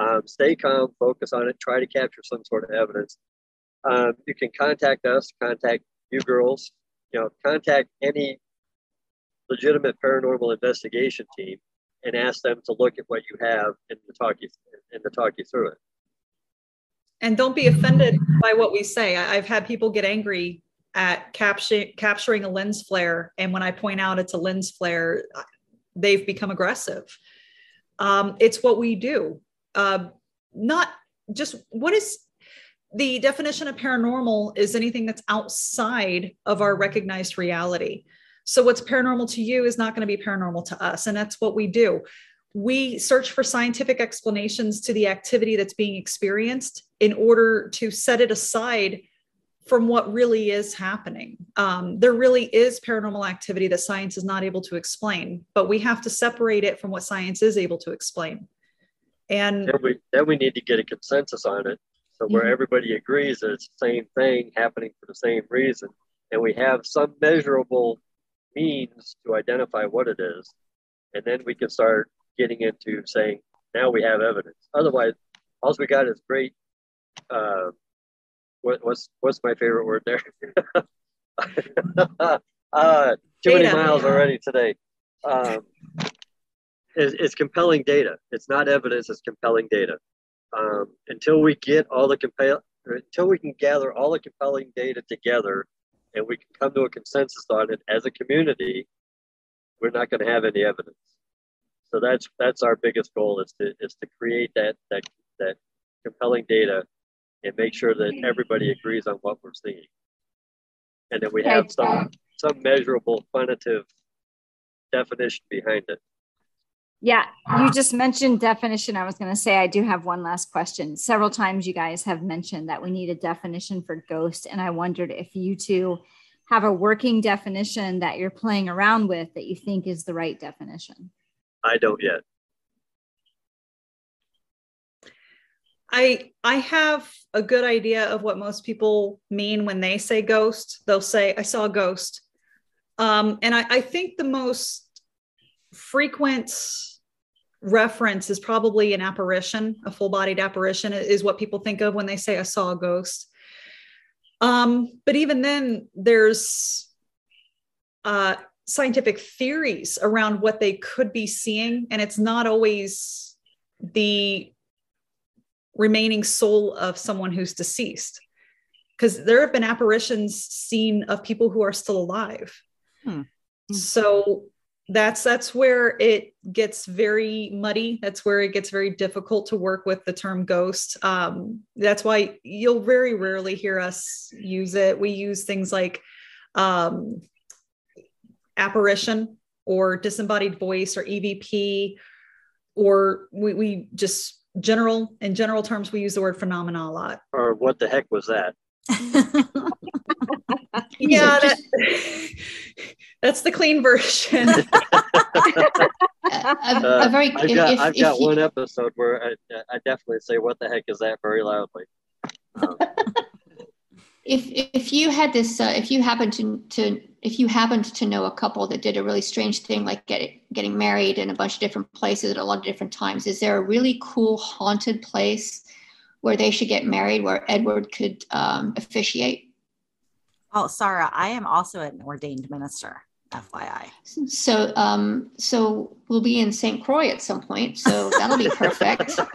Um, stay calm focus on it try to capture some sort of evidence. Um, you can contact us contact you girls you know contact any legitimate paranormal investigation team and ask them to look at what you have and to talk you and to talk you through it and don't be offended by what we say. I, I've had people get angry at capturing capturing a lens flare, and when I point out it's a lens flare, they've become aggressive. Um, it's what we do. Uh, not just what is the definition of paranormal is anything that's outside of our recognized reality. So what's paranormal to you is not going to be paranormal to us, and that's what we do we search for scientific explanations to the activity that's being experienced in order to set it aside from what really is happening. Um, there really is paranormal activity that science is not able to explain, but we have to separate it from what science is able to explain. And then we then we need to get a consensus on it so where Mhm. everybody agrees that it's the same thing happening for the same reason and we have some measurable means to identify what it is and then we can start getting into saying now we have evidence. Otherwise, all we got is great. Uh, what, what's what's my favorite word there? uh, too data. many miles already today. Um, it's, it's, compelling data. It's not evidence. It's compelling data. Um, until we get all the compel, until we can gather all the compelling data together, and we can come to a consensus on it as a community, we're not going to have any evidence. So that's that's our biggest goal is to is to create that that that compelling data and make sure that mm-hmm. everybody agrees on what we're seeing. And then we have some some measurable quantitative definition behind it. Yeah, you just mentioned definition. I was going to say I do have one last question. Several times you guys have mentioned that we need a definition for ghost, and I wondered if you two have a working definition that you're playing around with that you think is the right definition. I don't yet. I I have a good idea of what most people mean when they say ghost. They'll say, I saw a ghost. Um, and I, I think the most frequent reference is probably an apparition, a full-bodied apparition is what people think of when they say I saw a ghost. Um, but even then, there's uh, scientific theories around what they could be seeing, and it's not always the remaining soul of someone who's deceased. Because there have been apparitions seen of people who are still alive. Hmm. so that's that's where it gets very muddy. That's where it gets very difficult to work with the term ghost. Um, that's why you'll very rarely hear us use it. We use things like um, apparition or disembodied voice or evp or we, we just general in general terms we use the word phenomena a lot. Or what the heck was that? Yeah that, that's the clean version. A, a, very, uh, i've got, if, I've if got one episode where I, I definitely say what the heck is that? very loudly. Um, if if you had this uh, if you happened to to if you happened to know a couple that did a really strange thing like get, getting married in a bunch of different places at a lot of different times is there a really cool haunted place where they should get married where edward could um, officiate? Oh sarah i am also an ordained minister FYI. So, um, so we'll be in St. Croix at some point. So that'll be perfect.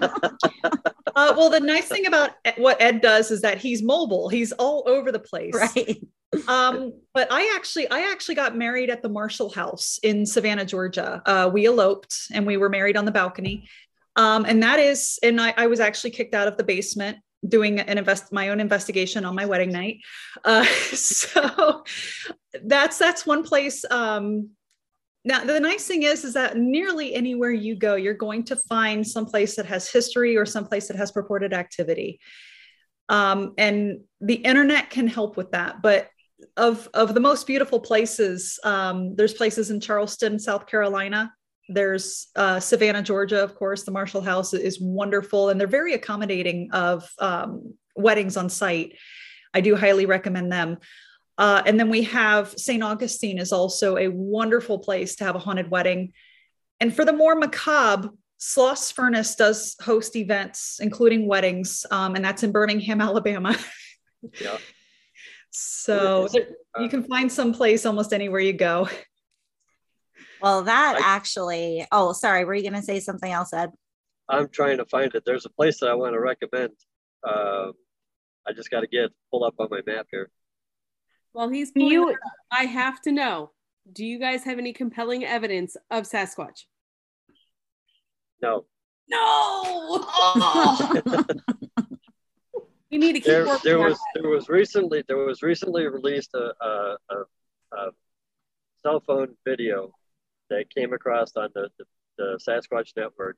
Uh, well, the nice thing about what Ed does is that he's mobile. He's all over the place. Right. um, but I actually, I actually got married at the Marshall House in Savannah, Georgia. Uh, we eloped and we were married on the balcony. Um, and that is, and I, I was actually kicked out of the basement doing an invest my own investigation on my wedding night. Uh, so that's that's one place. Um, now the nice thing is is that nearly anywhere you go, you're going to find some place that has history or some place that has purported activity. Um, and the internet can help with that, but of of the most beautiful places, um, there's places in Charleston, South Carolina, there's uh, Savannah, Georgia, of course. The Marshall House is wonderful, and they're very accommodating of um, weddings on site. I do highly recommend them. Uh, and then we have St. Augustine is also a wonderful place to have a haunted wedding. And for the more macabre, Sloss Furnace does host events, including weddings, um, and that's in Birmingham, Alabama. yeah. So you can find some place almost anywhere you go. Well, that I, actually, oh, sorry, were you going to say something else, Ed? I'm trying to find it. There's a place that I want to recommend. Uh, I just got to get pull up on my map here. Well, he's you. I have to know. Do you guys have any compelling evidence of Sasquatch? No. No. Oh. we need to keep there, there was that. there was recently there was recently released a, a, a, a cell phone video that came across on the, the, the Sasquatch Network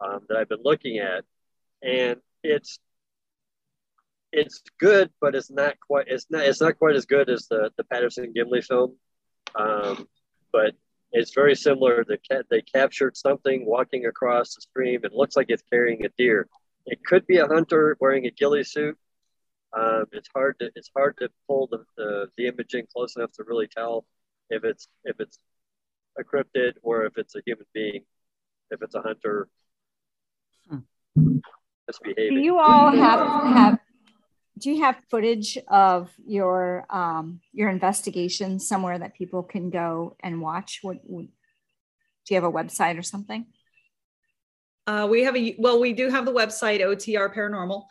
um, that I've been looking at, and it's it's good, but it's not quite it's not it's not quite as good as the the Patterson Gimlin film, um, but it's very similar. The cat they captured something walking across the stream. It looks like it's carrying a deer. It could be a hunter wearing a ghillie suit. Um, it's hard to it's hard to pull the, the, the imaging close enough to really tell if it's if it's a cryptid or if it's a human being, if it's a hunter Hmm. Do you all have have do you have footage of your um your investigation somewhere that people can go and watch? What would do you have a website or something? Uh, we have a well, we do have the website OTR Paranormal,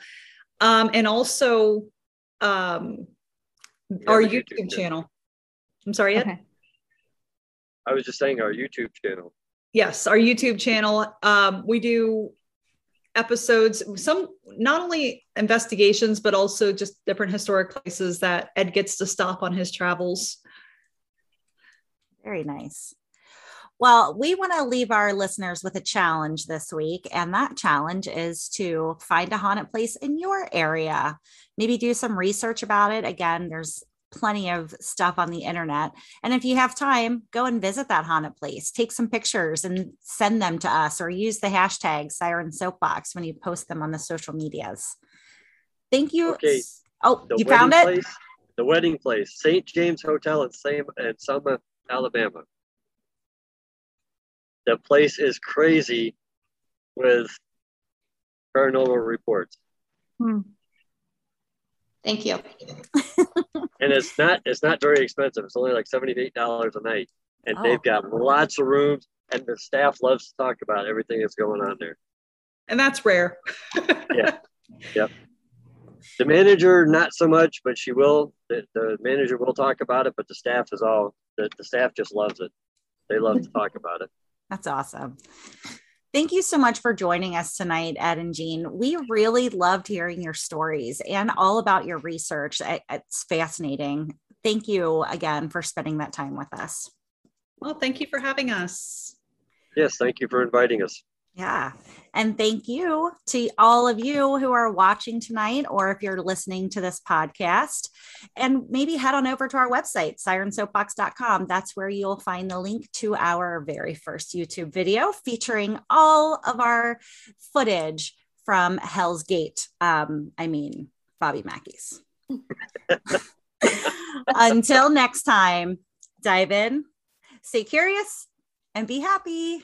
um, and also um, We our have a YouTube, channel. I'm sorry, Ed? Okay. I was just saying our YouTube channel. Yes, our YouTube channel. Um, we do episodes, some not only investigations, but also just different historic places that Ed gets to stop on his travels. Very nice. Well, we want to leave our listeners with a challenge this week. And that challenge is to find a haunted place in your area. Maybe do some research about it. Again, there's plenty of stuff on the internet. And if you have time, go and visit that haunted place. Take some pictures and send them to us or use the hashtag Siren Soapbox when you post them on the social medias. Thank you. Okay. Oh, The you found it? place, the wedding place, St. James Hotel in Sam in Selma, Alabama. The place is crazy with paranormal reports. Hmm. Thank you. and it's not it's not very expensive. It's only like seventy eight dollars a night, and Oh. they've got lots of rooms, and the staff loves to talk about everything that's going on there. And that's rare. Yeah. Yep. The manager, not so much, but she will. The, the manager will talk about it, but the staff is all the, the staff just loves it. They love to talk about it. That's awesome. Thank you so much for joining us tonight, Ed and Jean. We really loved hearing your stories and all about your research. It's fascinating. Thank you again for spending that time with us. Well, thank you for having us. Yes, thank you for inviting us. Yeah. And thank you to all of you who are watching tonight, or if you're listening to this podcast. And maybe head on over to our website, sirensoapbox.com. That's where you'll find the link to our very first YouTube video featuring all of our footage from Hell's Gate. Um, I mean, Bobby Mackey's. Until next time, dive in, stay curious, and be happy.